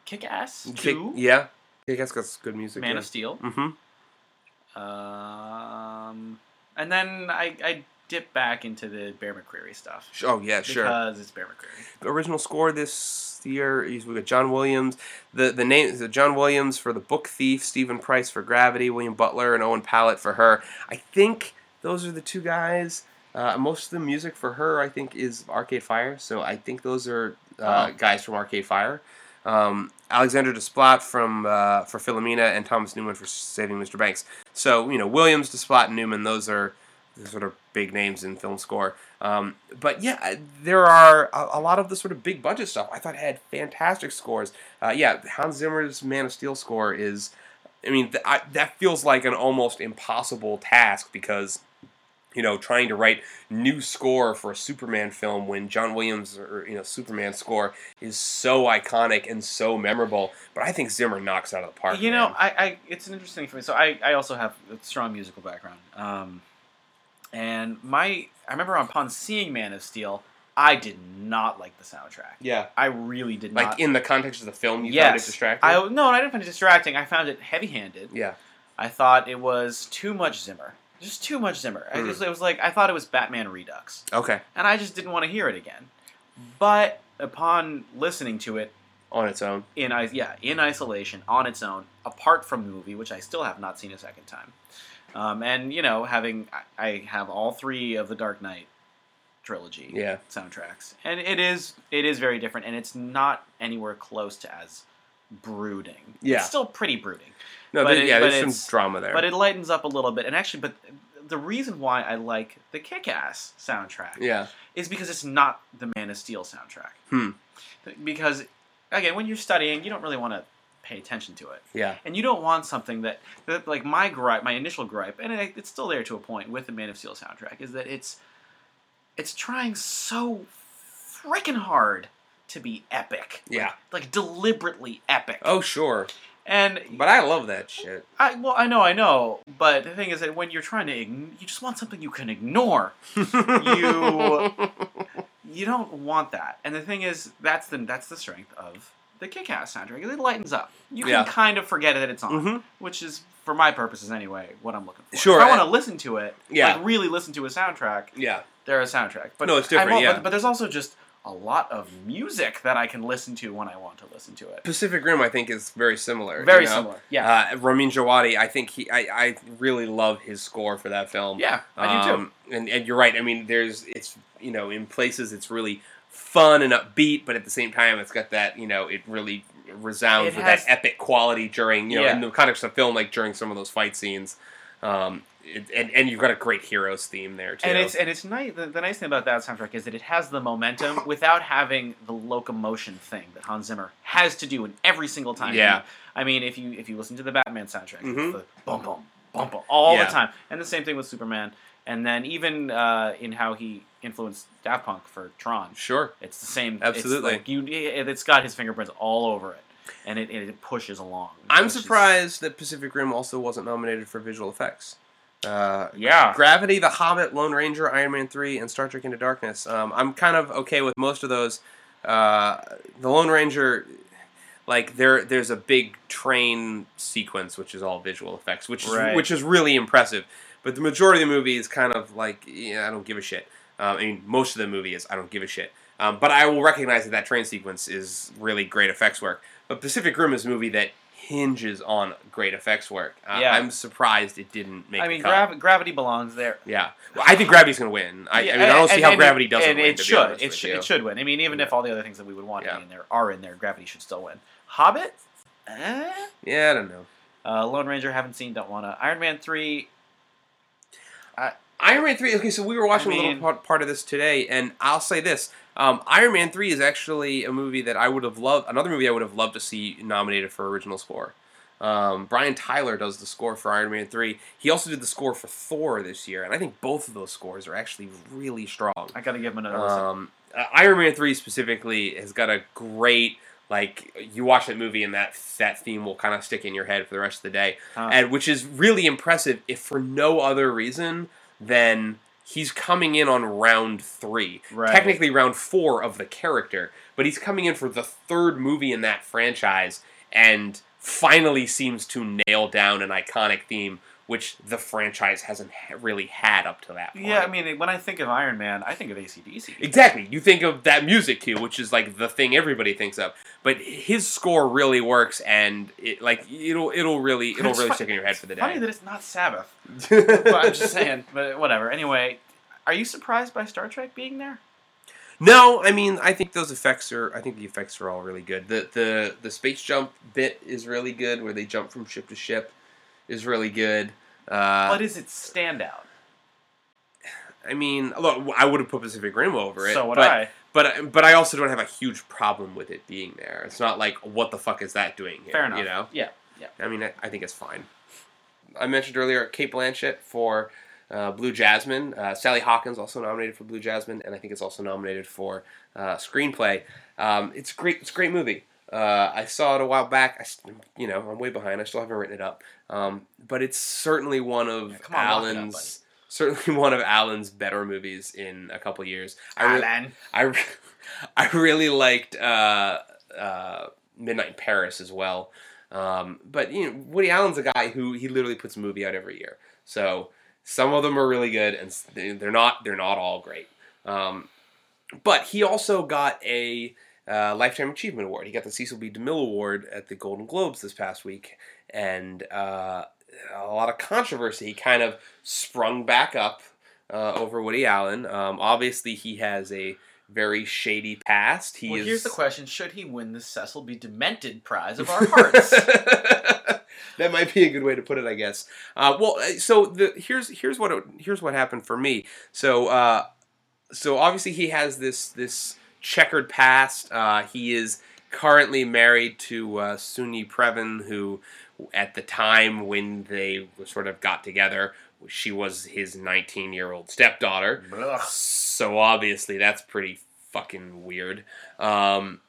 Kick Ass Kick- Two, yeah, yeah, that's got good music. Man yeah. of Steel, Mm-hmm. um, and then I I dip back into the Bear McCreary stuff Oh yeah, sure. because it's Bear McCreary. The original score this year is we got John Williams. The the name the John Williams for the Book Thief, Steven Price for Gravity, William Butler and Owen Pallett for her. I think those are the two guys. Uh, most of the music for her, I think, is Arcade Fire. So I think those are uh, Oh. guys from Arcade Fire. Um, Alexander Desplat from uh, for Philomena and Thomas Newman for Saving Mr. Banks. So you know Williams, Desplat, and Newman. Those are sort of big names in film score. Um, but yeah, there are a, a lot of the sort of big budget stuff. I thought had fantastic scores. Uh, yeah, Hans Zimmer's Man of Steel score is, I mean, th- I, that feels like an almost impossible task because, you know, trying to write new score for a Superman film when John Williams or you know Superman score is so iconic and so memorable. But I think Zimmer knocks out of the park. you know. I, I it's an interesting for me. So I, I also have a strong musical background. Um, and my I remember upon seeing Man of Steel, I did not like the soundtrack. yeah, I really did like not. Like in the context of the film, you yes, found it distracting. I no, I didn't find it distracting. I found it heavy-handed. yeah, I thought it was too much Zimmer. Just too much Zimmer. I Hmm. just, it was like I thought it was Batman Redux, okay, and I just didn't want to hear it again. But upon listening to it on its own. in yeah in isolation on its own, apart from the movie, which I still have not seen a second time, um, and you know having I, I have all three of the Dark Knight trilogy Yeah. soundtracks, and it is it is very different, and it's not anywhere close to as brooding. Yeah. it's still pretty brooding. No, But there- it- yeah, but there's some drama there. But it lightens up a little bit. And actually, but the reason why I like the Kick Ass soundtrack yeah, is because it's not the Man of Steel soundtrack. Hmm. Because, again, when you're studying, you don't really want to pay attention to it. yeah, And you don't want something that, that like my gripe, my initial gripe, and it, it's still there to a point with the Man of Steel soundtrack, is that it's it's trying so freaking hard to be epic. Like- Yeah. Like, deliberately epic. Oh, sure. And But I love that shit. I well, I know, I know, but the thing is that when you're trying to, ign- you just want something you can ignore. You you don't want that, and the thing is, that's the that's the strength of the Kick-Ass soundtrack. It lightens up. You can Yeah. kind of forget that it's on, Mhm. which is for my purposes anyway what I'm looking for. Sure, If I want to listen to it, Yeah. like really listen to a soundtrack, Yeah. they're a soundtrack. But No, it's different, yeah. But, but there's also just a lot of music that I can listen to when I want to listen to it. Pacific Rim, I think, is very similar. Very you know? similar. Yeah. Uh, Ramin Djawadi, I think he, I, I really love his score for that film. yeah, I do too. Um, And, and you're right. I mean, there's it's you know in places it's really fun and upbeat, but at the same time it's got that you know it really resounds It with has- that epic quality during you know Yeah. in the context of film like during some of those fight scenes. Um, it, and and you've got a great heroes theme there too. And it's and it's nice. The, the nice thing about that soundtrack is that it has the momentum without having the locomotion thing that Hans Zimmer has to do in every single time. Yeah. I mean, if you if you listen to the Batman soundtrack, Mhm. it's the bum bum bum bum all Yeah. the time, and the same thing with Superman. And then even uh, in how he influenced Daft Punk for Tron, sure. it's the same. Absolutely. it's like you. it- It's got his fingerprints all over it, and it, it pushes along. I'm which is- surprised that Pacific Rim also wasn't nominated for visual effects. Uh, Yeah. Gravity, The Hobbit, Lone Ranger, Iron Man 3, and Star Trek Into Darkness. Um, I'm kind of okay with most of those. Uh, the Lone Ranger, like there, there's a big train sequence which is all visual effects, which is, Right. which is really impressive. But the majority of the movie is kind of like, yeah, I don't give a shit. Um, I mean, most of the movie is I don't give a shit. Um, but I will recognize that that train sequence is really great effects work. But Pacific Rim is a movie that hinges on great effects work. Uh, Yeah. I'm surprised it didn't make. I mean, cut. grav- gravity belongs there. Yeah, well, I think Gravity's going to win. I, I mean, I don't see and- how and Gravity it, doesn't and win. It to should. It should. It should win. I mean, even if all the other things that we would want Yeah. to be in there are in there, Gravity should still win. Hobbit. Eh? Yeah, I don't know. Uh, Lone Ranger haven't seen. Don't wanna. Iron Man three. Iron Man three. Okay, so we were watching I a little mean- part, part of this today, and I'll say this: um, Iron Man three is actually a movie that I would have loved. Another movie I would have loved to see nominated for original score. Um, Brian Tyler does the score for Iron Man three. He also did the score for Thor this year, and I think both of those scores are actually really strong. I gotta give him another. Um, uh, Iron Man three specifically has got a great like you watch that movie and that that theme will kind of stick in your head for the rest of the day, Huh. and which is really impressive if for no other reason than he's coming in on round three, Right. technically round four of the character, but he's coming in for the third movie in that franchise and finally seems to nail down an iconic theme. Which the franchise hasn't really had up to that point. Yeah, I mean, when I think of Iron Man, I think of ACDC. Exactly. You think of that music cue, which is like the thing everybody thinks of, but his score really works, and it like it'll it'll really it'll It's really stick in your head for the day. Funny that it's not Sabbath. I'm just saying, but whatever. Anyway, are you surprised by Star Trek being there? no, I mean I think those effects are I think the effects are all really good. The the the space jump bit is really good, where they jump from ship to ship, is really good. Uh, what is its standout? I mean, look, I would have put Pacific Rim over it. so would but, I. But but I also don't have a huge problem with it being there. It's not like what the fuck is that doing here? Fair enough. You know. Yeah. Yeah. I mean, I, I think it's fine. I mentioned earlier Cate Blanchett for uh, Blue Jasmine. Uh, Sally Hawkins also nominated for Blue Jasmine, and I think it's also nominated for uh, screenplay. Um, it's great. It's a great movie. Uh, I saw it a while back. I, you know, I'm way behind. I still haven't written it up. Um, but it's certainly one of Yeah, on, it up, Allen's certainly one of Allen's better movies in a couple years. I re- Allen. I, re- I really liked uh, uh, Midnight in Paris as well. Um, but you know, Woody Allen's a guy who he literally puts a movie out every year. So some of them are really good, and they- they're not they're not all great. Um, but he also got a uh, lifetime achievement award. He got the Cecil B. DeMille Award at the Golden Globes this past week, and uh, a lot of controversy kind of sprung back up uh, over Woody Allen. Um, obviously, he has a very shady past. He well, is. here's the question: Should he win the Cecil B. Demented Prize of our hearts? that might be a good way to put it, I guess. Uh, well, uh, so the here's here's what it, here's what happened for me. So uh, so obviously he has this this checkered past. Uh, he is currently married to uh, Soon-Yi Previn, who at the time when they sort of got together, she was his 19 year old stepdaughter. Ugh. So obviously that's pretty fucking weird. Um,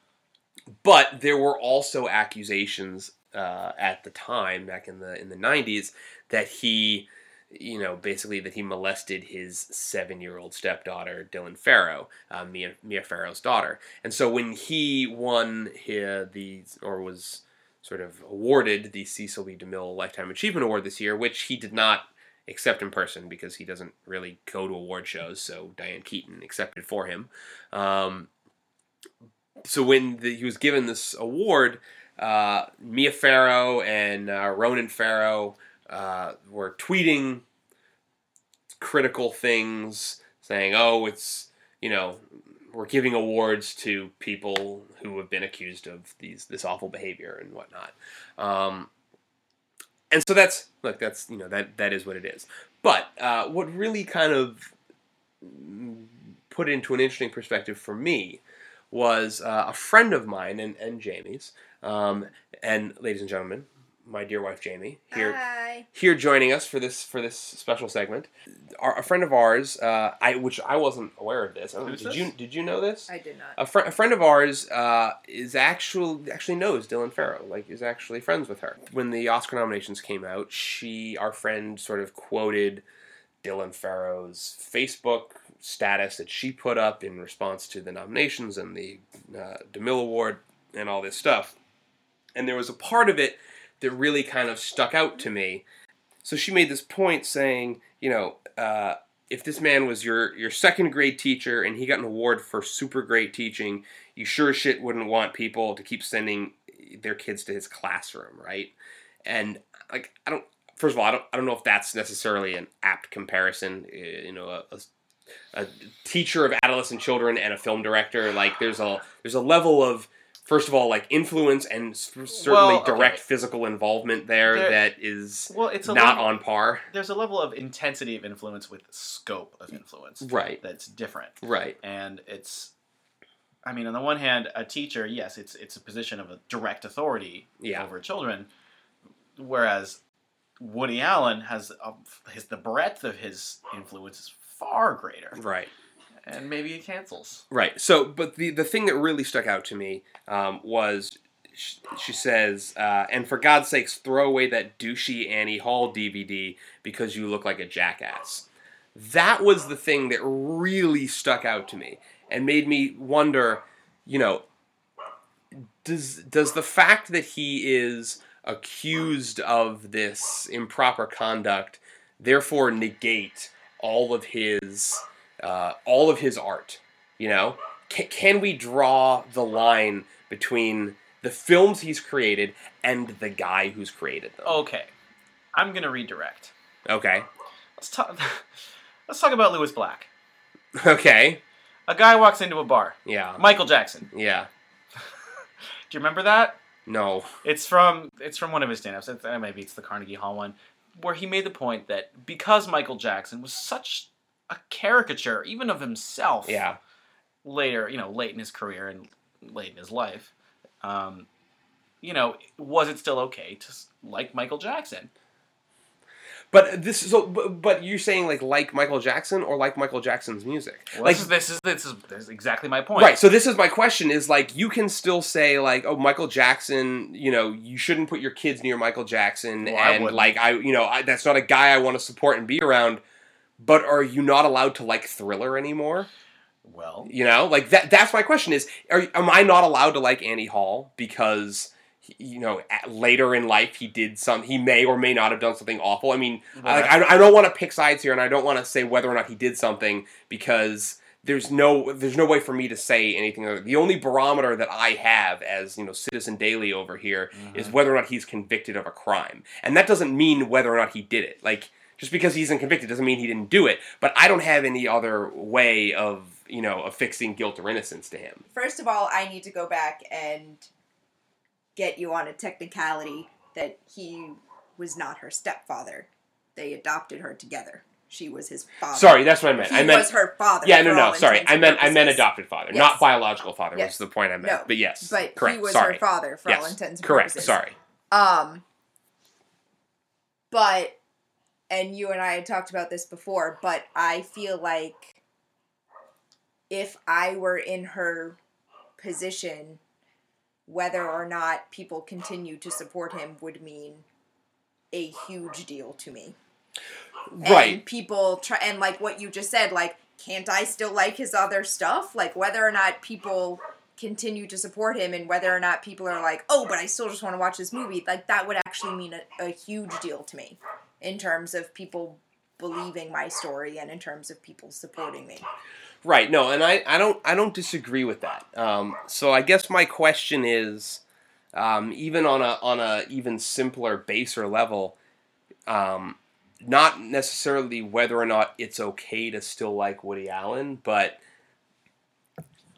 but there were also accusations uh, at the time, back in the in the '90s, that he you know, basically that he molested his seven-year-old stepdaughter, Dylan Farrow, uh, Mia, Mia Farrow's daughter. And so when he won his, the or was sort of awarded the Cecil B. DeMille Lifetime Achievement Award this year, which he did not accept in person because he doesn't really go to award shows. So Diane Keaton accepted for him. Um, so when the, he was given this award, uh, Mia Farrow and uh, Ronan Farrow uh, were tweeting critical things, saying, "Oh, it's you know." We're giving awards to people who have been accused of these this awful behavior and whatnot. Um, and so that's look that's you know that that is what it is but uh, what really kind of put into an interesting perspective for me was uh, a friend of mine and, and jamie's um, and ladies and gentlemen my dear wife jamie here Hi. here joining us for this for this special segment Our, a friend of ours uh, I which I wasn't aware of this I don't did this? you did you know this I did not. a, fr- a friend of ours uh, is actual actually knows Dylan Farrow, like is actually friends with her. When the Oscar nominations came out, she our friend sort of quoted Dylan Farrow's Facebook status that she put up in response to the nominations and the uh, DeMille Award and all this stuff. And there was a part of it that really kind of stuck out to me. So she made this point saying, you know, uh, if this man was your your second grade teacher and he got an award for super great teaching, you sure shit wouldn't want people to keep sending their kids to his classroom, right? And like I don't first of all, I don't I don't know if that's necessarily an apt comparison, uh, you know, a, a, a teacher of adolescent children and a film director, like there's a there's a level of First of all, like influence and s- certainly Well, okay. direct physical involvement there, There- that is Well, it's a not level, on par. There's a level of intensity of influence with scope of influence. Right. That's different, Right. and it's. I mean, on the one hand, a teacher, yes, it's it's a position of a direct authority Yeah. over children, whereas Woody Allen has uh, a, his the breadth of his influence is far greater, Right. And maybe it cancels. Right. So, but the the thing that really stuck out to me um, was sh- she says, uh, "And for God's sakes, throw away that douchey Annie Hall DVD because you look like a jackass." That was the thing that really stuck out to me and made me wonder. You know, does does the fact that he is accused of this improper conduct therefore negate all of his uh, all of his art? You know, can, can we draw the line between the films he's created and the guy who's created them? Okay, I'm gonna redirect. Okay. Let's talk. Let's talk about Lewis Black. Okay. A guy walks into a bar. Yeah. Michael Jackson. Yeah. Do you remember that? No. It's from it's from one of his stand-ups. It's- Maybe it's the Carnegie Hall one, where he made the point that because Michael Jackson was such a caricature, even of himself, Yeah. later, you know, late in his career and late in his life, um, you know, was it still okay to like Michael Jackson? But this is so. But, but you're saying like like Michael Jackson or like Michael Jackson's music? Well, like this, is, this is this is this is exactly my point. Right. So this is my question: is like you can still say like, oh, Michael Jackson. You know, you shouldn't put your kids near Michael Jackson, Well, and wouldn't. like I, you know, I, that's not a guy I want to support and be around. But are you not allowed to like Thriller anymore? Well, You know, like that. That's my question: is are, am I not allowed to like Annie Hall because? You know, later in life, he did some. He may or may not have done something awful. I mean, I, like, I, I don't want to pick sides here, and I don't want to say whether or not he did something because there's no there's no way for me to say anything. Other. The only barometer that I have as you know Citizen Daley over here is mm-hmm. whether or not he's convicted of a crime, and that doesn't mean whether or not he did it. Like just because he's not convicted doesn't mean he didn't do it. But I don't have any other way of you know affixing guilt or innocence to him. First of all, I need to go back and get you on a technicality that he was not her stepfather. They adopted her together. She was his father. Sorry, that's what I meant. he I meant was her father. yeah, no, no, sorry. I meant I meant adopted father, Yes. not biological father. Yes. Was the point I meant? No, but yes, But correct. he was sorry. her father for all intents and correct. purposes. Correct. Sorry. Um, but, and you and I had talked about this before, but I feel like if I were in her position, whether or not people continue to support him would mean a huge deal to me. And Right. people try and like what you just said, like, can't I still like his other stuff? Like whether or not people continue to support him and whether or not people are like, oh, but I still just want to watch this movie, like that would actually mean a, a huge deal to me in terms of people believing my story and in terms of people supporting me. Right. No, and I, I don't I don't disagree with that. Um, so I guess my question is, um, even on a on a even simpler, baser level, um, not necessarily whether or not it's okay to still like Woody Allen, but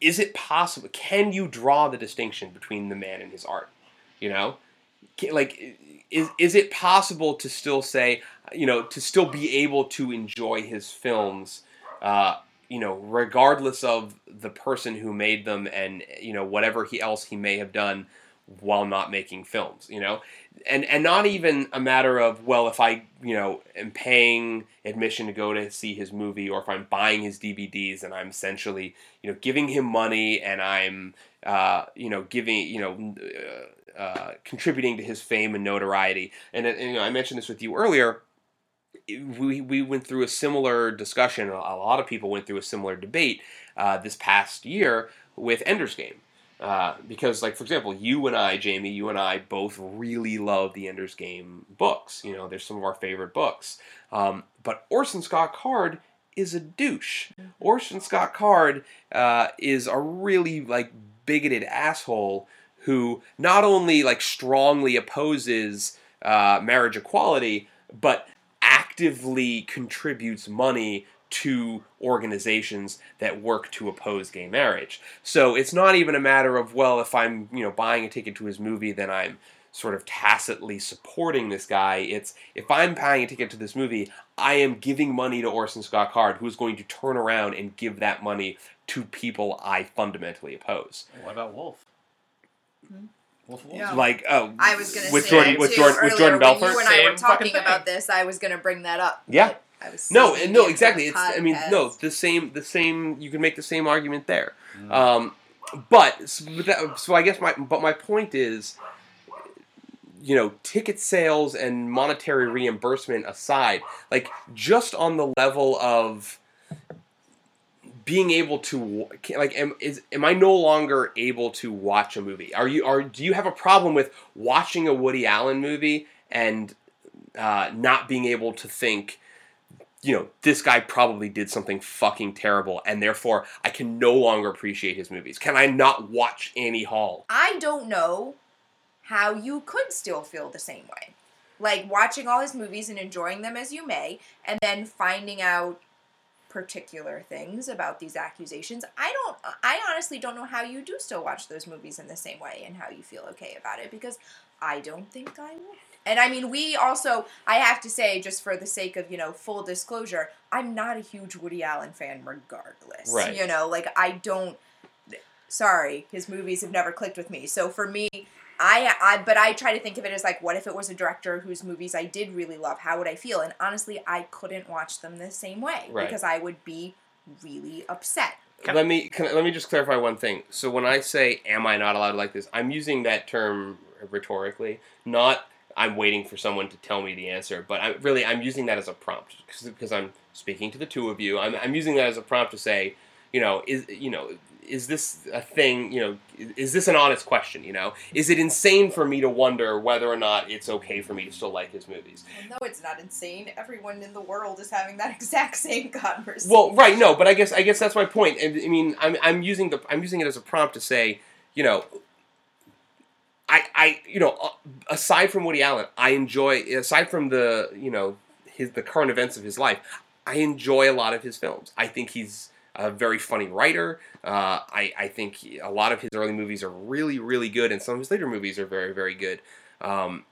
is it possible? Can you draw the distinction between the man and his art? You know, like is is it possible to still say you know to still be able to enjoy his films? Uh, you know, regardless of the person who made them and you know whatever he else he may have done while not making films, you know, and and not even a matter of well, if I you know am paying admission to go to see his movie, or if I'm buying his DVDs and I'm essentially you know giving him money and I'm uh, you know giving you know. Uh, uh, contributing to his fame and notoriety, and, and you know, I mentioned this with you earlier we, we went through a similar discussion. A a lot of people went through a similar debate uh, this past year with Ender's Game. Uh, because, like, for example, you and I, Jamie, you and I both really love the Ender's Game books. You know, they're some of our favorite books. Um, but Orson Scott Card is a douche. Orson Scott Card uh, is a really, like, bigoted asshole who not only, like, strongly opposes uh, marriage equality, but actively contributes money to organizations that work to oppose gay marriage. So it's not even a matter of well, if I'm you know buying a ticket to his movie, then I'm sort of tacitly supporting this guy. It's if I'm buying a ticket to this movie, I am giving money to Orson Scott Card, who's going to turn around and give that money to people I fundamentally oppose. What about Wolf? Wolf of Wall Yeah. Like oh, I was going to with say Jordan with too Jordan earlier with Jordan when Belfort. you and I Same were talking about this. I was going to bring that up. Yeah. I was No, and no, exactly. It's I mean, no, the same, the same. You can make the same argument there. Mm. Um, but s- but that, so I guess my but my point is, you know, ticket sales and monetary reimbursement aside, like just on the level of being able to like am is am I no longer able to watch a movie? Are you are do you have a problem with watching a Woody Allen movie and uh, not being able to think you know, this guy probably did something fucking terrible, and therefore I can no longer appreciate his movies. Can I not watch Annie Hall? I don't know how you could still feel the same way. Like watching all his movies and enjoying them as you may, and then finding out particular things about these accusations. I don't I honestly don't know how you do still watch those movies in the same way and how you feel okay about it because I don't think I would. And I mean, we also, I have to say, just for the sake of, you know, full disclosure, I'm not a huge Woody Allen fan regardless. Right. You know, like, I don't, sorry, his movies have never clicked with me. So for me, I, I, but I try to think of it as like, what if it was a director whose movies I did really love? How would I feel? And honestly, I couldn't watch them the same way Right. because I would be really upset. Okay. Let me can, let me just clarify one thing. So when I say "Am I not allowed to like this?" I'm using that term rhetorically, not I'm waiting for someone to tell me the answer, but I really I'm using that as a prompt because I'm speaking to the two of you. I'm, I'm using that as a prompt to say, you know, is you know. Is this a thing? You know, is- is this an honest question? You know, is it insane for me to wonder whether or not it's okay for me to still like his movies? No, it's not insane. Everyone in the world is having that exact same conversation. Well, right, no, but I guess I guess that's my point. And I mean, I'm I'm using the I'm using it as a prompt to say, you know, I I you know, uh, aside from Woody Allen, I enjoy aside from the you know his the current events of his life, I enjoy a lot of his films. I think he's a very funny writer. Uh, I I think a lot of his early movies are really really good, and some of his later movies are very very good. Um,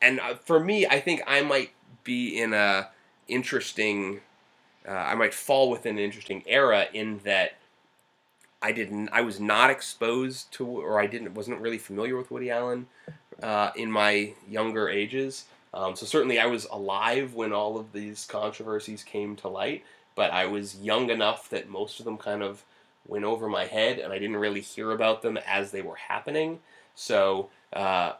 and uh, for me, I think I might be in a interesting uh, I might fall within an interesting era in that I didn't I was not exposed to or I didn't wasn't really familiar with Woody Allen uh, in my younger ages. Um, so certainly I was alive when all of these controversies came to light, but I was young enough that most of them kind of went over my head, and I didn't really hear about them as they were happening. So uh,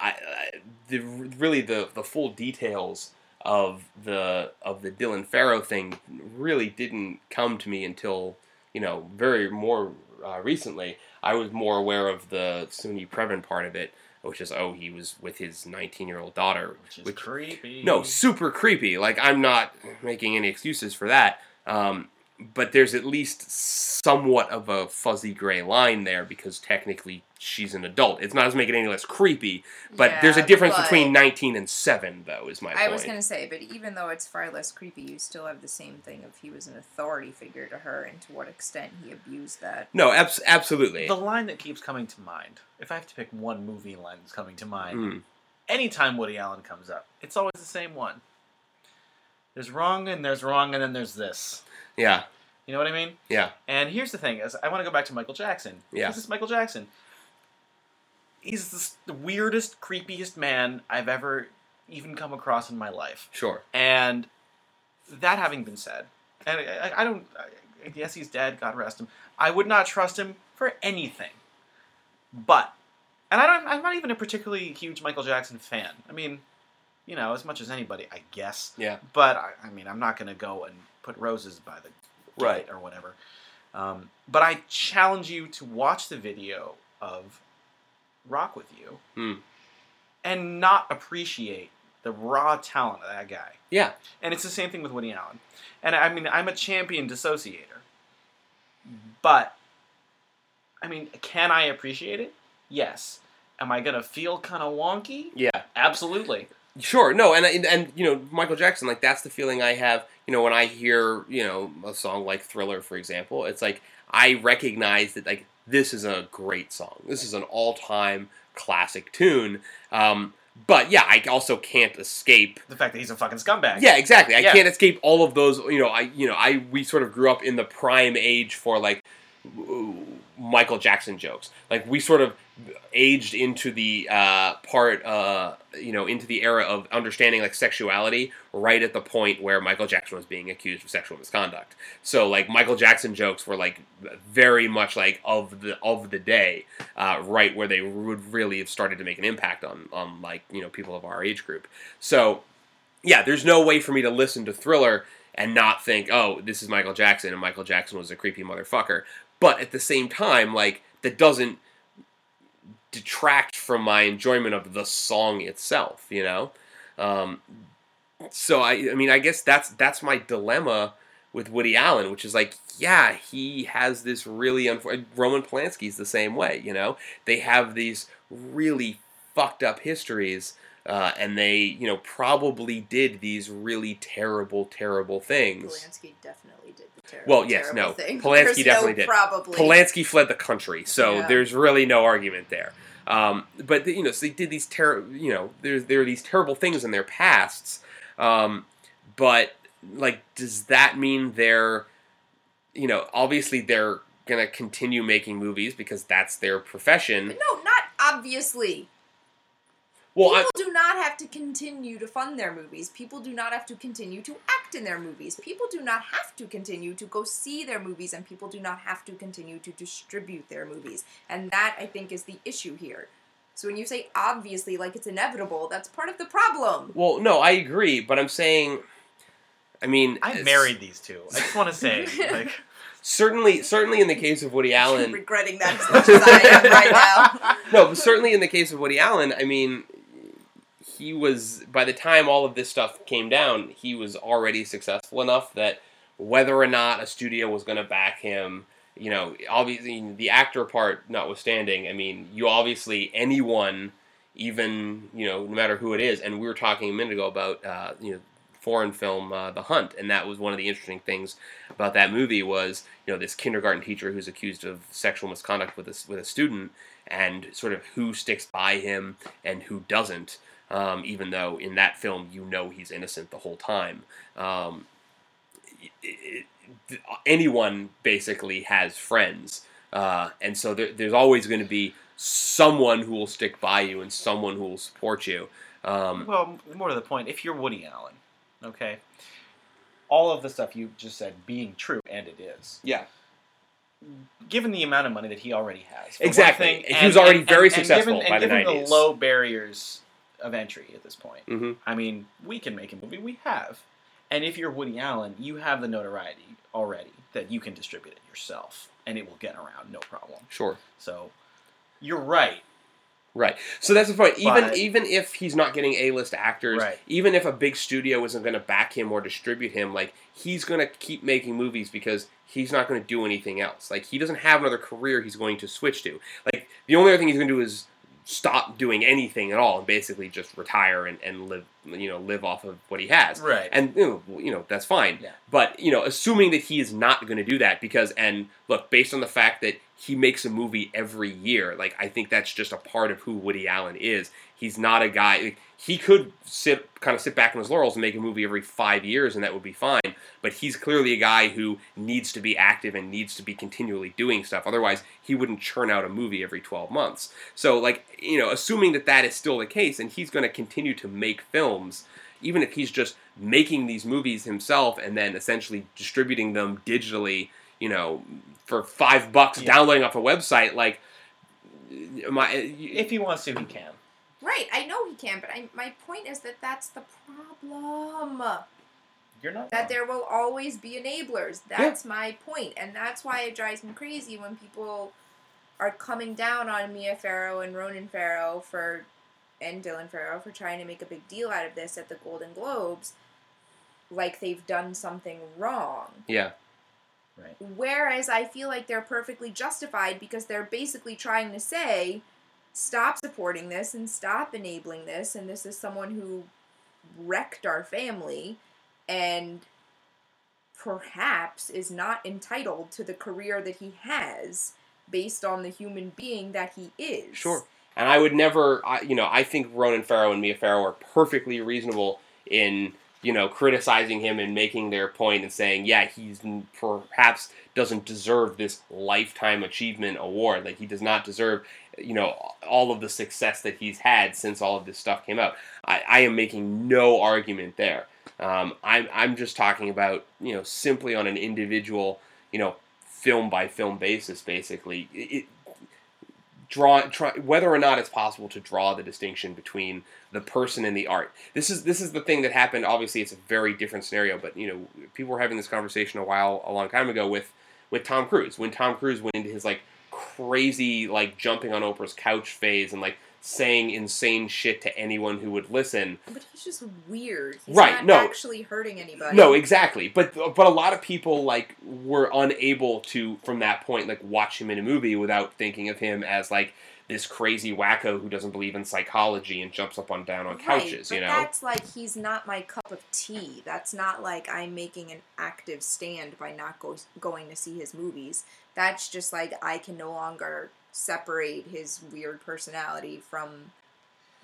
I, I the really the the full details of the of the Dylan Farrow thing really didn't come to me until you know very more uh, recently. I was more aware of the Soon-Yi Previn part of it, which is oh he was with his 19 year old daughter, Which is which- creepy. no, super creepy. Like I'm not making any excuses for that. Um, but there's at least somewhat of a fuzzy gray line there because technically she's an adult. It's not as making it any less creepy, but there's a difference between 19 and 7 though is my I point. was gonna say, but even though it's far less creepy, you still have the same thing of he was an authority figure to her, and to what extent he abused that. No, abs- absolutely. The line that keeps coming to mind, if I have to pick one movie line that's coming to mind, Mm. anytime Woody Allen comes up, it's always the same one. There's wrong and there's wrong and then there's this. Yeah. You know what I mean? Yeah. And here's the thing: is I want to go back to Michael Jackson. Yeah. This is Michael Jackson. He's the weirdest, creepiest man I've ever even come across in my life. Sure. And that having been said, and I, I- I don't, I guess he's dead. God rest him. I would not trust him for anything. But, and I don't, I'm not even a particularly huge Michael Jackson fan. I mean, you know, as much as anybody, I guess. Yeah. But I, I mean, I'm not going to go and put roses by the gate Right. or whatever. Um, but I challenge you to watch the video of Rock with You Hmm. and not appreciate the raw talent of that guy. Yeah. And it's the same thing with Woody Allen. And I mean, I'm a champion dissociator. But, I mean, can I appreciate it? Yes. Am I going to feel kind of wonky? Yeah. Absolutely. Sure, no, and, and and you know Michael Jackson, like that's the feeling I have. You know, when I hear you know a song like Thriller, for example, it's like I recognize that like this is a great song. This is an all-time classic tune. Um, but yeah, I also can't escape. The fact that he's a fucking scumbag. Yeah, exactly. I Yeah. can't escape all of those. You know, I you know I we sort of grew up in the prime age for like Michael Jackson jokes. Like we sort of aged into the uh, part, uh, you know, into the era of understanding like sexuality right at the point where Michael Jackson was being accused of sexual misconduct. So like Michael Jackson jokes were like very much like of the of the day, uh, right where they would really have started to make an impact on on like you know people of our age group. So yeah, there's no way for me to listen to Thriller and not think, oh, this is Michael Jackson, and Michael Jackson was a creepy motherfucker. But at the same time, like that doesn't detract from my enjoyment of the song itself, you know. Um, so I, I mean, I guess that's that's my dilemma with Woody Allen, which is like, yeah, he has this really unfor- Roman Polanski's the same way, you know. They have these really fucked up histories. Uh, and they, you know, probably did these really terrible, terrible things. Polanski definitely terrible. Well, yes, no. Thing. Polanski There's definitely no did. Probably. Polanski fled the country, so Yeah. there's really no argument there. Um, but you know, so they did these ter- you know, there's there are these terrible things in their pasts. Um, but like, does that mean they're, you know, obviously they're gonna continue making movies because that's their profession. no, not obviously. Well, People I, do not have to continue to fund their movies. People do not have to continue to act in their movies. People do not have to continue to go see their movies, and people do not have to continue to distribute their movies. And that, I think, is the issue here. So when you say obviously, like it's inevitable, that's part of the problem. well, no, I agree, but I'm saying, I mean, I married these two. I just want to say, like, Certainly, certainly in the case of Woody I'm Allen, regretting that as much as I am right now. no, but certainly in the case of Woody Allen, I mean, he was by the time all of this stuff came down, he was already successful enough that whether or not a studio was going to back him, you know, obviously the actor part notwithstanding, I mean, you obviously anyone, even you know, no matter who it is, and we were talking a minute ago about uh, you know foreign film uh, The Hunt, and that was one of the interesting things about that movie was you know this kindergarten teacher who's accused of sexual misconduct with a, with a student, and sort of who sticks by him and who doesn't. Um, even though in that film you know he's innocent the whole time. Um, it- it- it- anyone basically has friends, uh, and so there, there's always going to be someone who will stick by you and someone who will support you. Um, well, more to the point, if you're Woody Allen, okay, all of the stuff you just said being true, and it is, yeah, given the amount of money that he already has, Exactly. thing, He was already very successful given, by and the given 90s. the low barriers of entry at this point. hmm I mean, we can make a movie. We have. And if you're Woody Allen, you have the notoriety already that you can distribute it yourself and it will get around no problem. Sure. So you're right. Right. So that's the point. Even But- even if he's not getting A list actors, Right. even if a big studio isn't going to back him or distribute him, like he's going to keep making movies because he's not going to do anything else. Like he doesn't have another career he's going to switch to. Like the only other thing he's going to do is stop doing anything at all and basically just retire and, and live you know live off of what he has. Right. And you know, you know that's fine. Yeah. But you know, assuming that he is not going to do that because and look, based on the fact that he makes a movie every year, like I think that's just a part of who Woody Allen is. He's not a guy. Like, he could sit kind of sit back on his laurels and make a movie every five years, and that would be fine. But he's clearly a guy who needs to be active and needs to be continually doing stuff. Otherwise, he wouldn't churn out a movie every twelve months. So, like you know, assuming that that is still the case, and he's going to continue to make films even if he's just making these movies himself and then essentially distributing them digitally, you know, for five bucks, Yeah. downloading off a website, like my If he wants to, he can. Right, I know he can, but I, my point is that that's the problem. You're not. That wrong. there will always be enablers. That's my point, and that's why it drives me crazy when people are coming down on Mia Farrow and Ronan Farrow for and Dylan Farrow for trying to make a big deal out of this at the Golden Globes, like they've done something wrong. yeah, Right. Whereas I feel like they're perfectly justified because they're basically trying to say, stop supporting this and stop enabling this. And this is someone who wrecked our family and perhaps is not entitled to the career that he has based on the human being that he is. sure. And I would never, I, you know, I think Ronan Farrow and Mia Farrow are perfectly reasonable in, you know, criticizing him and making their point and saying, yeah, he's perhaps doesn't deserve this lifetime achievement award. Like he does not deserve, you know, all of the success that he's had since all of this stuff came out. I, I am making no argument there. Um, I'm, I'm just talking about, you know, simply on an individual, you know, film by film basis, basically. It, draw try, whether or not it's possible to draw the distinction between the person and the art. This is this is the thing that happened. Obviously, it's a very different scenario, but you know, people were having this conversation a while, a long time ago with with Tom Cruise. When Tom Cruise went into his like crazy like jumping on Oprah's couch phase and like saying insane shit to anyone who would listen. But he's just weird. He's Right, not no. actually hurting anybody. No, exactly. But but a lot of people like were unable to from that point like watch him in a movie without thinking of him as like this crazy wacko who doesn't believe in psychology and jumps up on down on couches, right, you know. That's like he's not my cup of tea. That's not like I'm making an active stand by not go, going to see his movies. That's just like I can no longer separate his weird personality from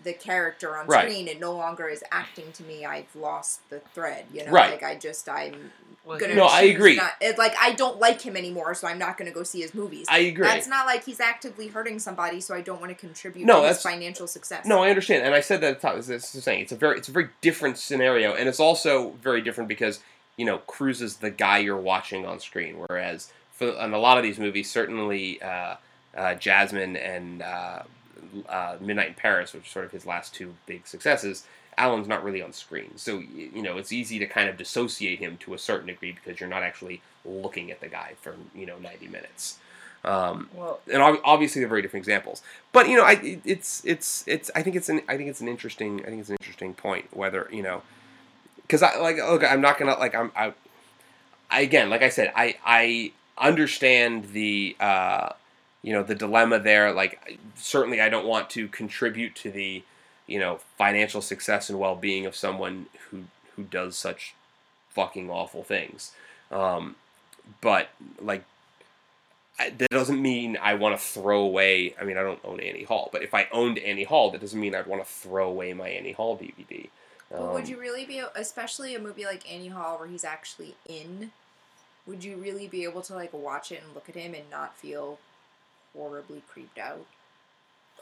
the character on Right. screen. It no longer is acting to me. I've lost the thread. You know, Right. like I just I'm Well, gonna. No, I agree. Not, it, like I don't like him anymore, so I'm not gonna go see his movies. I agree. That's not like he's actively hurting somebody, so I don't want to contribute No, to his that's- financial success. No, I understand, and I said that at the top. This is saying it's a very, it's a very different scenario, and it's also very different because you know Cruise is the guy you're watching on screen, whereas for in a lot of these movies, certainly uh, uh, Jasmine and uh, uh, Midnight in Paris, which are sort of his last two big successes, Allen's not really on screen, so you know it's easy to kind of dissociate him to a certain degree because you're not actually looking at the guy for you know 90 minutes. Um, Well, and obviously they're very different examples. But you know, I it's it's it's I think it's an I think it's an interesting I think it's an interesting point whether you know because I like look I'm not gonna like I'm I, I again like I said I I understand the uh, you know the dilemma there like certainly I don't want to contribute to the you know financial success and well being of someone who who does such fucking awful things. Um, but like I, that doesn't mean I want to throw away. I mean, I don't own Annie Hall, but if I owned Annie Hall, that doesn't mean I'd want to throw away my Annie Hall DVD. But would Um, you really be, especially a movie like Annie Hall where he's actually in? Would you really be able to like watch it and look at him and not feel horribly creeped out?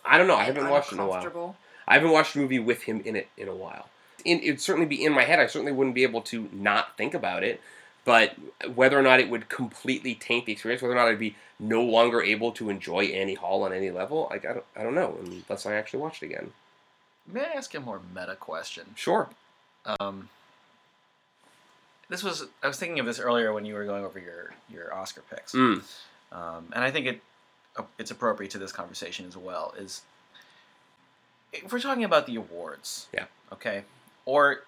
I don't know. I haven't watched in a while. I haven't watched a movie with him in it in a while. In, it'd certainly be in my head. I certainly wouldn't be able to not think about it. But whether or not it would completely taint the experience, whether or not I'd be no longer able to enjoy Annie Hall on any level, like I don't, I don't know unless I actually watch it again. May I ask a more meta question? Sure. Um, this was I was thinking of this earlier when you were going over your your Oscar picks, Mm. um, and I think it it's appropriate to this conversation as well. Is if we're talking about the awards, Yeah. okay, or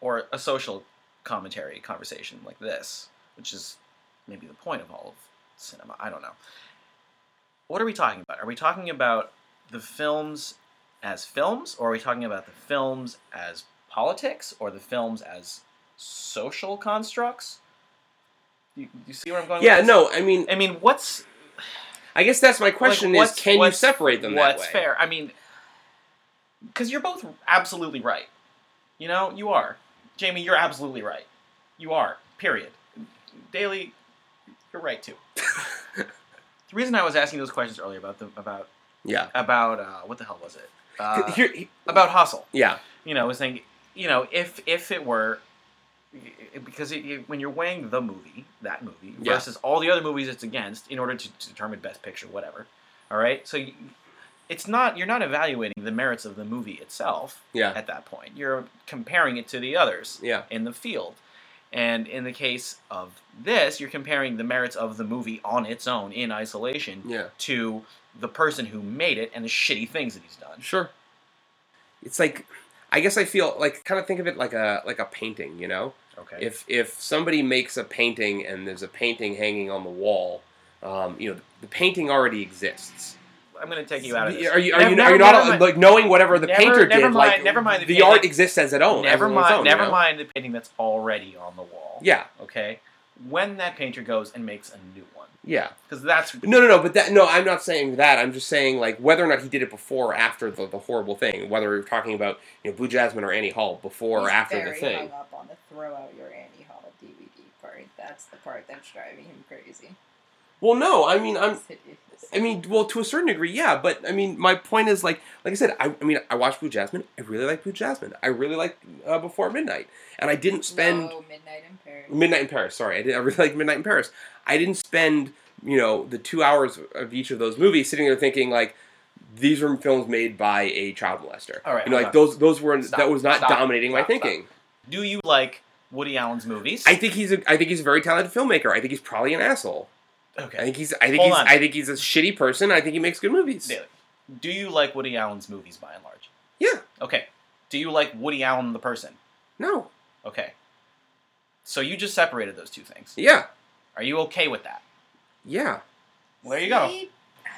or a social commentary conversation like this, which is maybe the point of all of cinema. I don't know. What are we talking about? Are we talking about the films as films, or are we talking about the films as politics, or the films as social constructs? You, you see where I'm going? Yeah, no, I mean, I mean, what's I guess that's my question like, is can you separate them that What's way? fair? I mean, because you're both absolutely right. You know, you are. Jamie, you're absolutely right. You are. Period. Daley, you're right too. the reason I was asking those questions earlier about the about Yeah. about uh, what the hell was it? Uh, Here, he- about hustle. yeah. You know, I was thinking, you know, if if it were because it, it- when you're weighing the movie, that movie Yeah. versus all the other movies it's against in order to, to determine best picture, whatever. All right, so you, it's not you're not evaluating the merits of the movie itself Yeah. at that point. You're comparing it to the others Yeah. in the field. And in the case of this, you're comparing the merits of the movie on its own in isolation Yeah. to the person who made it and the shitty things that he's done. Sure. It's like I guess I feel like kind of think of it like a like a painting, you know? Okay. If if somebody makes a painting and there's a painting hanging on the wall, um, you know, the painting already exists. I'm going to take you out of this. Are you are Never- you, are you not mind. like knowing whatever the Never- painter never did? mind- like never mind the the art exists as its own. never as on its mind. own, never you know? mind the painting that's already on the wall. Yeah, Okay. When that painter goes and makes a new one, yeah. because that's No, no, no. But that no, I'm not saying that. I'm just saying like whether or not he did it before or after the, the horrible thing. Whether we're talking about you know Blue Jasmine or Annie Hall before or after very the thing. hung up on the throw out your Annie Hall DVD part. That's the part that's driving him crazy. Well, no. I mean, I'm. It's hideous. I mean, well, to a certain degree, yeah. But I mean, my point is like, like I said, I, I mean, I watched Blue Jasmine. I really like Blue Jasmine. I really like uh, Before Midnight, and I didn't spend no, Midnight in Paris. Midnight in Paris. Sorry, I did. I really like Midnight in Paris. I didn't spend you know the two hours of each of those movies sitting there thinking like. These were films made by a child molester. All right, you know, like on. those. Those were Stop, that was not stop, dominating my stop, stop. thinking. Do you like Woody Allen's movies? I think he's a. I think he's a very talented filmmaker. I think he's probably an asshole. I okay. think he's. I think Hold he's. on. I think he's a shitty person. I think he makes good movies. Daley. Do you like Woody Allen's movies by and large? Yeah. Okay. Do you like Woody Allen the person? No. Okay. So you just separated those two things. Yeah. Are you okay with that? Yeah. Well, there you go. See?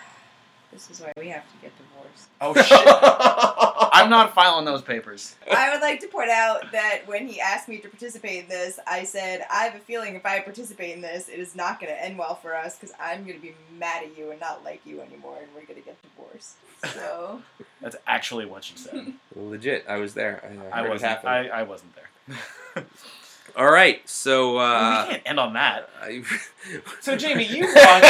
This is why we have to get divorced. Oh shit! I'm not filing those papers. I would like to point out that when he asked me to participate in this, I said, I have a feeling if I participate in this, it is not going to end well for us because I'm going to be mad at you and not like you anymore and we're going to get divorced. So, That's actually what she said. Legit. I was there. I, I heard wasn't. I, I wasn't there. All right. So. Uh, we can't end on that. I, So Jamie, you watched.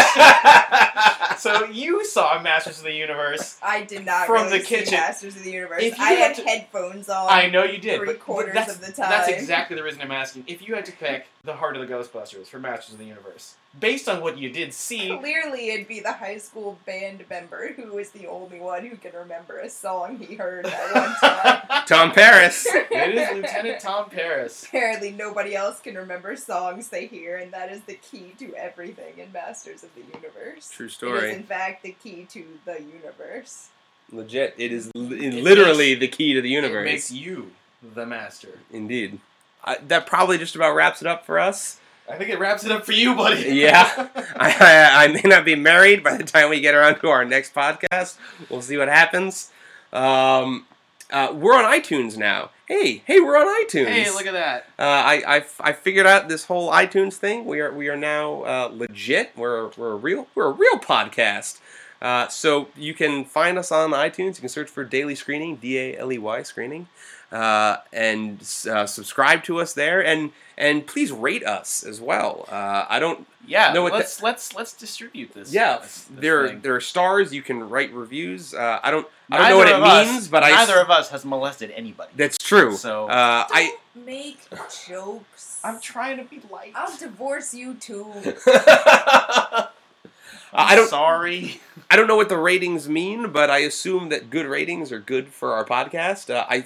So you saw Masters of the Universe. I did not From really the kitchen. Masters of the Universe. If you I had had to- headphones on. I know you did, Three but, but quarters that's, of the time. that's exactly the reason I'm asking. If you had to pick the Heart of the Ghostbusters for Masters of the Universe, based on what you did see, Clearly, it'd be the high school band member who is the only one who can remember a song he heard that one time. Tom Paris. it is Lieutenant Tom Paris. Apparently, nobody else can remember songs they hear, and that is the key to everything in Masters of the Universe. True story. It is, in fact, the key to the universe. Legit. It is li- It literally the key to the It universe. makes you the master. Indeed. I, that probably just about wraps it up for us. I think it wraps it up for you, buddy. Yeah. I, I, I may not be married by the time we get around to our next podcast. We'll see what happens. Um, uh, we're on iTunes now. Hey, hey, we're on iTunes. hey, look at that. Uh, I, I, I figured out this whole iTunes thing. We are we are now uh, legit. We're we're a real we're a real podcast. Uh, so you can find us on iTunes. You can search for Daley Screening, D A L E Y Screening, uh, and uh, subscribe to us there. And and please rate us as well. Uh, I don't. Yeah, No, what let's let's let's distribute this. Yeah, this- this there thing. there are stars. You can write reviews. Uh, I don't I don't Neither know what it of us- means, but I. neither of us has molested anybody. That's true. So- uh, I. Don't make jokes. I'm trying to be light. I'll divorce you too. I don't. Sorry. I don't know what the ratings mean, but I assume that good ratings are good for our podcast. Uh, I,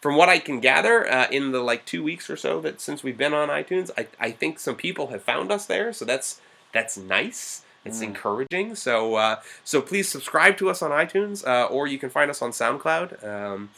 from what I can gather, uh, in the like two weeks or so that since we've been on iTunes, I, I think some people have found us there. So that's that's nice. It's Mm. encouraging. So uh, so please subscribe to us on iTunes, uh, or you can find us on SoundCloud. Um,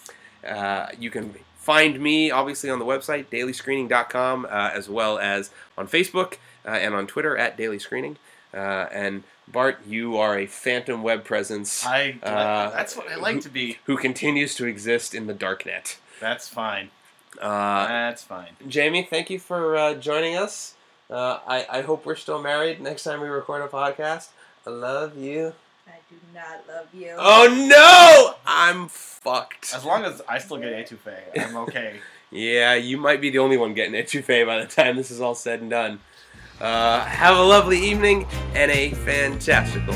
uh, you can find me obviously on the website daleyscreening.com, uh, as well as on Facebook uh, and on Twitter at Daley Screening. Uh, and Bart, you are a phantom web presence I Uh, that's what I like to be. who continues to exist in the darknet. That's fine. Uh, That's fine. Jamie, thank you for uh, joining us. Uh, I, I hope we're still married next time we record a podcast. I love you. I do not love you. Oh no! I'm fucked. As long as I still get etouffee, I'm okay. Yeah, you might be the only one getting etouffee by the time this is all said and done. Uh, have a lovely evening and a fantastical